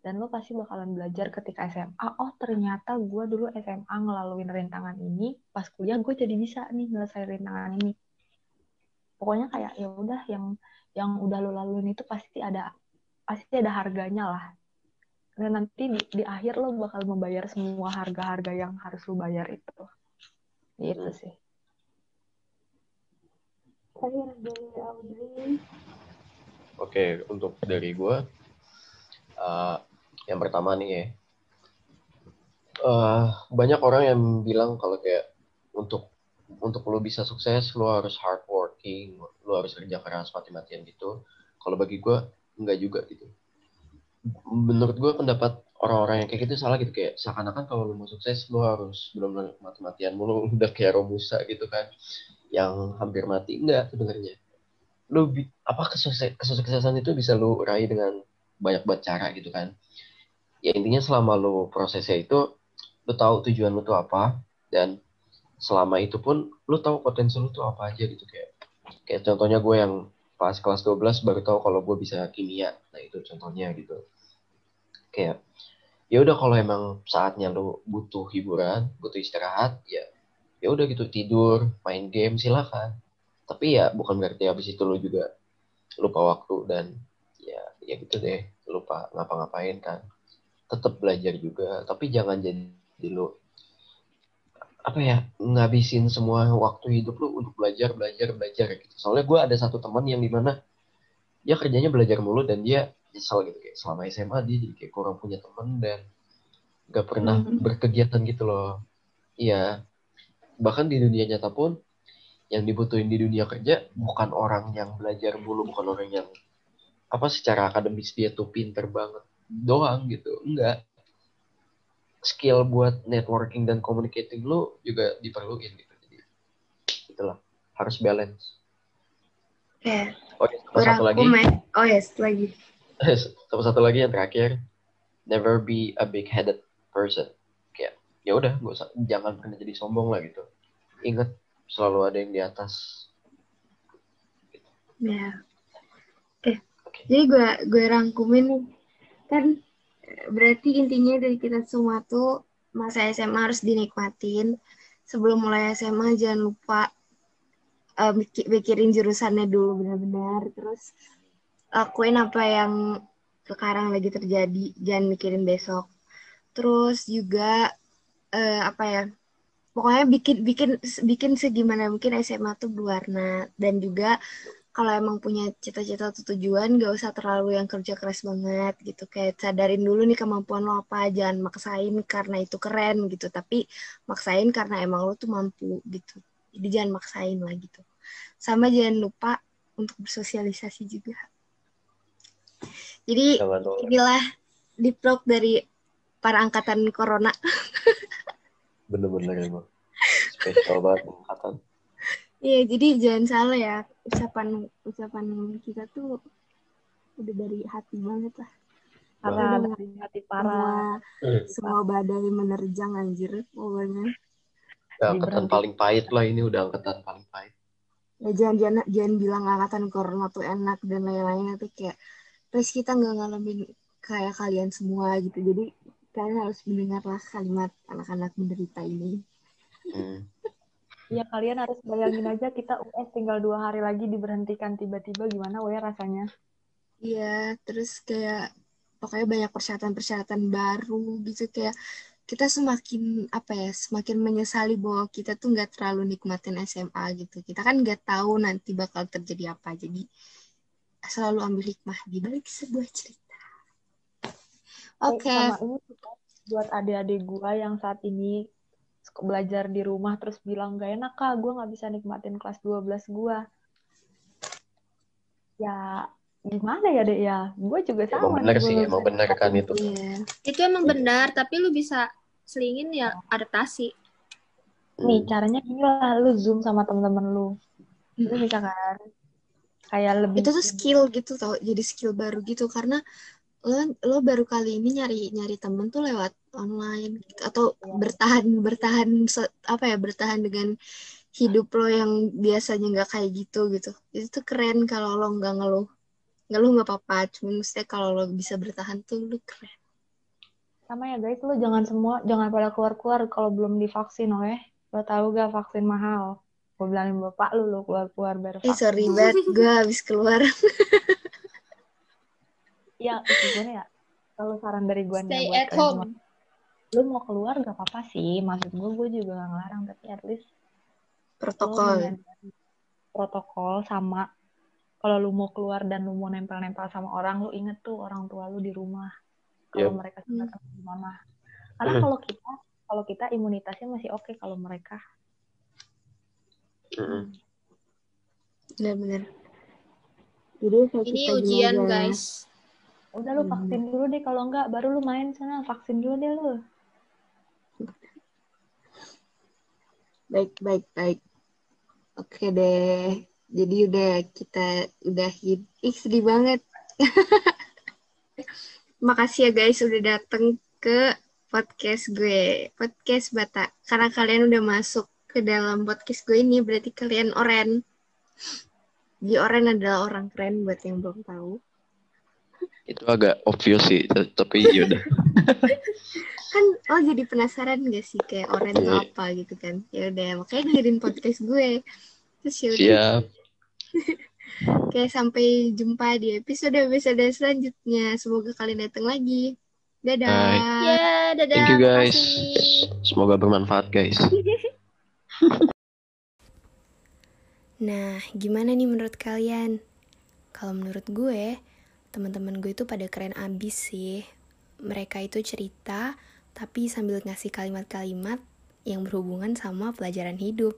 dan lo pasti bakalan belajar ketika SMA oh ternyata gue dulu SMA ngelaluin rintangan ini pas kuliah gue jadi bisa nih nyelesain rintangan ini. Pokoknya kayak ya udah yang yang udah lo laluin itu pasti ada pasti ada harganya lah. Dan nanti di, di akhir lo bakal membayar semua harga-harga yang harus lo bayar itu. Gitu sih. Dari Audrey. Oke, untuk dari gue, uh, yang pertama nih ya, uh, banyak orang yang bilang kalau kayak untuk untuk lo bisa sukses lo harus hard working, lo harus kerja keras mati-matian gitu. Kalau bagi gue enggak juga gitu. Menurut gue pendapat orang-orang yang kayak gitu salah gitu. Kayak seakan-akan kalau lo mau sukses lo harus belum mati-matian mulu. Udah kayak Romusa gitu kan yang hampir mati. Enggak sebenarnya. Bi- apa kesukses kesuksesan itu bisa lu raih dengan banyak banget cara gitu kan. Ya intinya selama lu prosesnya itu lu tahu tujuan lu tuh apa dan selama itu pun lu tahu potensi lu tuh apa aja gitu kayak kayak contohnya gue yang pas kelas 12 baru tahu kalau gue bisa kimia. Nah itu contohnya gitu. Kayak ya udah kalau emang saatnya lu butuh hiburan butuh istirahat ya ya udah gitu tidur main game silakan. Tapi ya bukan berarti habis itu lu juga lupa waktu dan ya ya gitu deh lupa ngapa-ngapain kan. Tetap belajar juga tapi jangan jadi lu apa ya ngabisin semua waktu hidup lu untuk belajar belajar belajar gitu. Soalnya gue ada satu teman yang di mana dia kerjanya belajar mulu dan dia nyesel gitu kayak selama SMA dia jadi kayak kurang punya teman dan gak pernah berkegiatan gitu loh. Iya. Bahkan di dunia nyata pun yang dibutuhin di dunia kerja bukan orang yang belajar mulu bukan orang yang apa secara akademis dia tuh pinter banget doang gitu. Enggak. Skill buat networking dan communicating lu juga diperluin gitu. Jadi itulah. Harus balance. Oke, oke sama satu lagi. Oh yes, lagi. sama satu lagi yang terakhir. Never be a big headed person. Kayak ya udah gak usah jangan pernah jadi sombong lah gitu. Ingat selalu ada yang di atas. Ya. Oke. Jadi gue gue rangkumin kan berarti intinya dari kita semua tuh masa SMA harus dinikmatin. Sebelum mulai SMA jangan lupa mikirin jurusannya dulu benar-benar. Terus lakuin apa yang sekarang lagi terjadi, jangan mikirin besok. Terus juga eh, apa ya? Pokoknya bikin bikin bikin segimana mungkin SMA tuh berwarna dan juga kalau emang punya cita-cita atau tujuan gak usah terlalu yang kerja keras banget gitu. Kayak sadarin dulu nih kemampuan lo apa jangan maksain karena itu keren gitu. Tapi maksain karena emang lo tuh mampu gitu. Jadi jangan maksain lah gitu. Sama jangan lupa untuk bersosialisasi juga. Jadi lupa inilah talk dari para angkatan corona. Bener-bener emang. Spesial banget angkatan Iya, jadi jangan salah ya ucapan ucapan kita tuh udah dari hati banget lah. parah dari hati parah semua semua badai menerjang anjir pokoknya. Udah angkatan paling pahit lah ini udah angkatan paling pahit Ya jangan jangan jangan bilang angkatan corona tuh enak dan lain-lainnya tuh kayak terus kita nggak ngalamin kayak kalian semua gitu. Jadi kalian harus mendengarlah kalimat anak-anak menderita ini. Hmm. Ya kalian harus bayangin aja kita US tinggal dua hari lagi diberhentikan tiba-tiba gimana we rasanya Iya, terus kayak pokoknya banyak persyaratan-persyaratan baru gitu kayak kita semakin apa ya semakin menyesali bahwa kita tuh nggak terlalu nikmatin SMA gitu. Kita kan nggak tahu nanti bakal terjadi apa. Jadi selalu ambil hikmah di balik sebuah cerita. Oke. Sama ini buat adik-adik gue yang saat ini belajar di rumah terus bilang gak enak kak gue nggak bisa nikmatin kelas 12 gue. Ya gimana ya dek ya? Gue juga Emang sama. bener nih, sih, emang bener kan itu. Iya. Itu emang benar, tapi lu bisa selingin ya adaptasi. Nih caranya gini lah, lu zoom sama temen-temen lu. Lu bisa kan? Kayak lebih Itu tuh skill gitu tau, jadi skill baru gitu karena lo lo baru kali ini nyari nyari temen tuh lewat online atau bertahan bertahan apa ya bertahan dengan hidup lo yang biasanya nggak kayak gitu gitu. Itu tuh keren kalau lo nggak ngeluh. Ngeluh nggak apa-apa, cuma maksudnya kalau lo bisa bertahan tuh lo keren. sama ya guys, lu jangan semua jangan pada keluar-keluar kalau belum divaksin, oke? Lo tahu gak vaksin mahal? Gue bilangin bapak lu, lu keluar-keluar biar Eh vaksin. sorry banget, gue habis keluar. Ya, itu gimana ya? Kalau saran dari gue nih Stay buat at lu mau keluar gak apa-apa sih. Maksud gue, gue juga gak ngelarang, tapi at least Protokol. protokol sama kalau lu mau keluar dan lu mau nempel-nempel sama orang, lu inget tuh orang tua lu di rumah. Kalau Yep. mereka suka gimana. Karena kalau kita kalau kita imunitasnya masih oke kalau mereka Mm-mm. Benar-benar. Jadi Ini ujian, guys. Udah lu vaksin dulu deh kalau enggak baru lu main sana vaksin dulu deh lu Baik, baik, baik. Oke deh. Jadi udah kita udahin. Ih, sedih banget. Makasih ya guys udah dateng ke podcast gue. Podcast Bata. Karena kalian udah masuk ke dalam podcast gue ini, berarti kalian oren. Jadi oren adalah orang keren buat yang belum tahu. Itu agak obvious sih, tapi yaudah. Kan oh jadi penasaran gak sih kayak oren tuh Iya. apa gitu kan. Ya udah, makanya dengerin podcast gue. Terus ya udah. Siap. Oke, sampai jumpa di episode-episode selanjutnya. Semoga kalian datang lagi. Dadah. Bye. Ya, dadah. Thank you guys. makasih. Semoga bermanfaat guys. Nah, gimana nih menurut kalian? Kalau menurut gue, teman-teman gue itu pada keren abis sih. Mereka itu cerita, tapi sambil ngasih kalimat-kalimat yang berhubungan sama pelajaran hidup.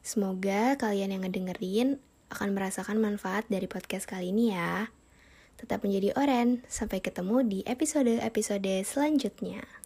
Semoga kalian yang ngedengerin akan merasakan manfaat dari podcast kali ini ya. Tetap menjadi oren, sampai ketemu di episode-episode selanjutnya.